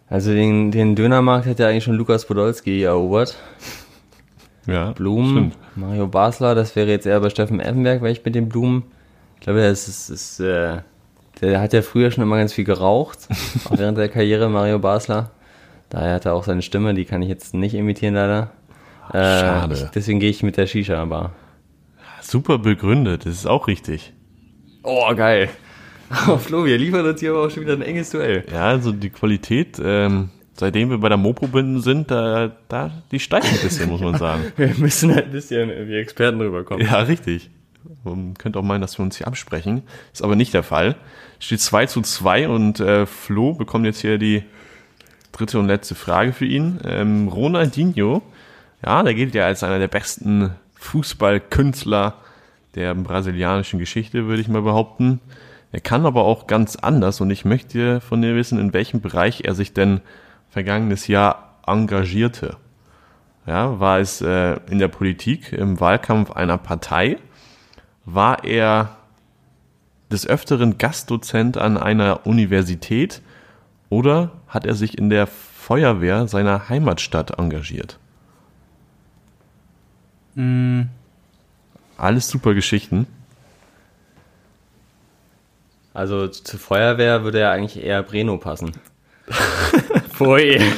Also den, den Dönermarkt hat ja eigentlich schon Lukas Podolski erobert. Ja, Blumen, stimmt. Mario Basler, das wäre jetzt eher bei Steffen Effenberg, weil ich mit den Blumen. Ich glaube, das ist, ist äh, der hat ja früher schon immer ganz viel geraucht, auch während der Karriere Mario Basler. Daher hat er auch seine Stimme, die kann ich jetzt nicht imitieren leider. Äh, schade. Ich, deswegen gehe ich mit der Shisha-Bar. Super begründet, das ist auch richtig. Oh, geil. Oh, Flo, wir liefern uns hier aber auch schon wieder ein enges Duell. Ja, also die Qualität, ähm, seitdem wir bei der Mopo-Binden sind, da, da, die steigt ein bisschen, muss man sagen. Wir müssen halt ein bisschen wie Experten rüberkommen. Ja, richtig. Man könnte auch meinen, dass wir uns hier absprechen. Ist aber nicht der Fall. Steht 2 zu 2 und äh, Flo bekommt jetzt hier die dritte und letzte Frage für ihn. Ähm, Ronaldinho, ja, der gilt ja als einer der besten Fußballkünstler der brasilianischen Geschichte, würde ich mal behaupten. Er kann aber auch ganz anders und ich möchte von dir wissen, in welchem Bereich er sich denn vergangenes Jahr engagierte. Ja, war es äh, in der Politik, im Wahlkampf einer Partei? War er des Öfteren Gastdozent an einer Universität oder hat er sich in der Feuerwehr seiner Heimatstadt engagiert? Mm, Alles super Geschichten. Also zur Feuerwehr würde ja eigentlich eher Breno passen. Pfui.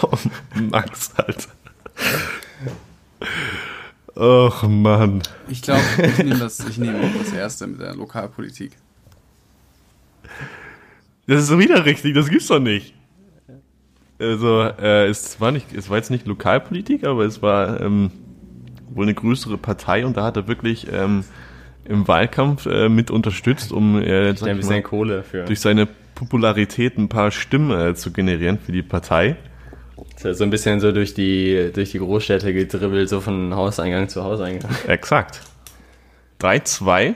Oh, Max, halt. Och, Mann. ich glaube, ich nehme das, ich nehme auch das erste mit der Lokalpolitik. Das ist wieder richtig, das gibt's doch nicht. Also, äh, es war nicht, es war jetzt nicht Lokalpolitik, aber es war ähm, wohl eine größere Partei und da hat er wirklich ähm, im Wahlkampf äh, mit unterstützt, um äh, Ein bisschen mal, Kohle für. durch seine Popularität ein paar Stimmen äh, zu generieren für die Partei. So ein bisschen so durch die, durch die Großstädte gedribbelt, so von Hauseingang zu Hauseingang. Exakt. 3-2.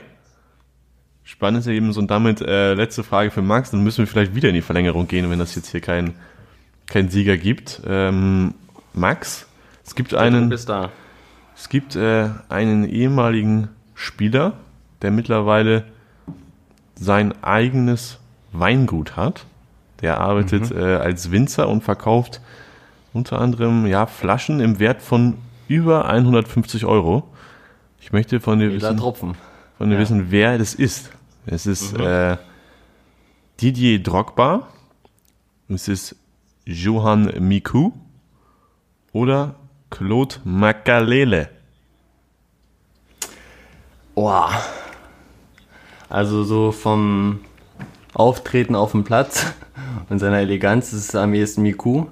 Spannend ist eben so und damit äh, letzte Frage für Max. Dann müssen wir vielleicht wieder in die Verlängerung gehen, wenn das jetzt hier kein, kein Sieger gibt. Ähm, Max, es gibt einen, es gibt äh, einen ehemaligen Spieler, der mittlerweile sein eigenes Weingut hat. Der arbeitet äh, als Winzer und verkauft unter anderem ja Flaschen im Wert von über 150 Euro. Ich möchte von dir Jeder wissen, Tropfen. von dir Ja. wissen, wer das ist. Es ist äh, Didier Drogba, es ist Johan Miku oder Claude Makalele. Boah. Also so vom Auftreten auf dem Platz und seiner Eleganz ist es am ehesten Miku.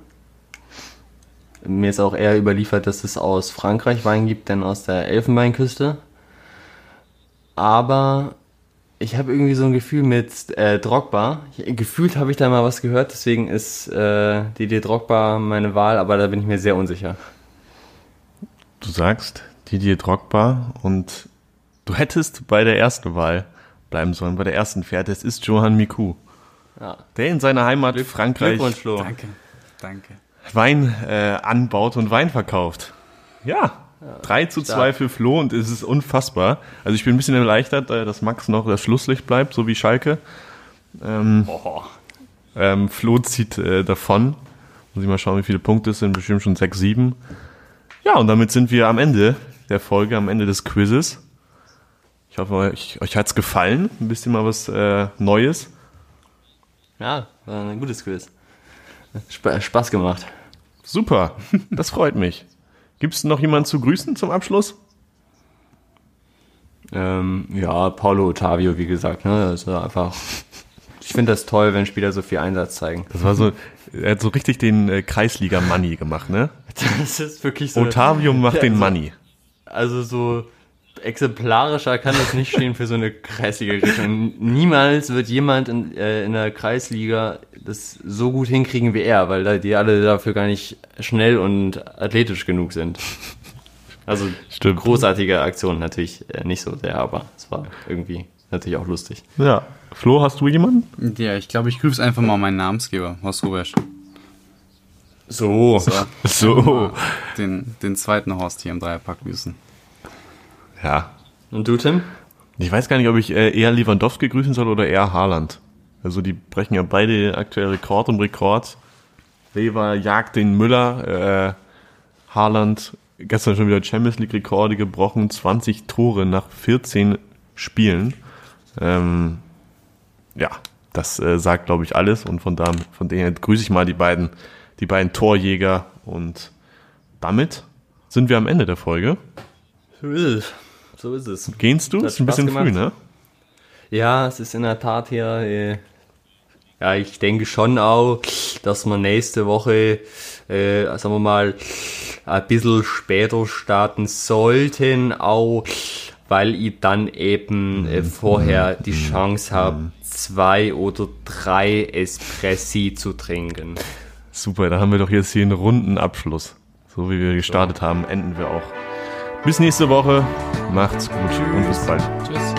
Mir ist auch eher überliefert, dass es aus Frankreich Wein gibt, denn aus der Elfenbeinküste. Aber ich habe irgendwie so ein Gefühl mit äh, Drogba. Ich, gefühlt habe ich da mal was gehört, deswegen ist äh, Didier Drogba meine Wahl, aber da bin ich mir sehr unsicher. Du sagst Didier Drogba und du hättest bei der ersten Wahl bleiben sollen, bei der ersten Fährte. Es ist Johan Miku, Ja. der in seiner Heimat Frankreich Glückwunsch, Flo. Danke, danke. Wein äh, anbaut und Wein verkauft. Ja, 3 zu 2 stark. für Flo und es ist unfassbar. Also ich bin ein bisschen erleichtert, äh, dass Max noch das Schlusslicht bleibt, so wie Schalke. Ähm, ähm, Flo zieht äh, davon. Muss ich mal schauen, wie viele Punkte es sind. Bestimmt schon 6, 7. Ja, und damit sind wir am Ende der Folge, am Ende des Quizzes. Ich hoffe, euch, euch hat's gefallen. Ein bisschen mal was äh, Neues. Ja, war ein gutes Quiz. Sp Spaß gemacht. Super, das freut mich. Gibt's noch jemanden zu grüßen zum Abschluss? Ähm, ja, Paulo Ottavio, wie gesagt, ne? Das ist einfach. Ich finde das toll, wenn Spieler so viel Einsatz zeigen. Das war so, er hat so richtig den äh, Kreisliga-Money gemacht, ne? Das ist wirklich so. Otavio macht Ja, den so- Money. Also so exemplarischer kann das nicht stehen für so eine Kreisliga-Richtung. Niemals wird jemand in, äh, in der Kreisliga das so gut hinkriegen wie er, weil da die alle dafür gar nicht schnell und athletisch genug sind. Also Stimmt. großartige Aktion natürlich äh, nicht so sehr, aber es war irgendwie natürlich auch lustig. Ja. Flo, hast du jemanden? Ja, ich glaube, ich grüße einfach mal meinen Namensgeber, Horst Rubesch. So. So, So. den, den zweiten Horst hier im Dreierpack grüßen. Ja. Und du, Tim? Ich weiß gar nicht, ob ich äh, eher Lewandowski grüßen soll oder eher Haaland. Also die brechen ja beide aktuell Rekord um Rekord. Lever jagt den Müller. Äh, Haaland gestern schon wieder Champions League Rekorde gebrochen. 20 Tore nach 14 Spielen. Ähm, ja, das äh, sagt, glaube ich, alles. Und von, da, von daher grüße ich mal die beiden, die beiden Torjäger. Und damit sind wir am Ende der Folge. Es. So ist es. Gehst du? Hat Ist ein bisschen Spaß früh, gemacht. ne? Ja, es ist in der Tat hier. Äh, ja, ich denke schon auch, dass wir nächste Woche, äh, sagen wir mal, ein bisschen später starten sollten, auch weil ich dann eben äh, vorher die Chance habe, zwei oder drei Espressi zu trinken. Super, da haben wir doch jetzt hier einen runden Abschluss. So wie wir gestartet haben, enden wir auch. Bis nächste Woche. Macht's gut und bis bald. Tschüss.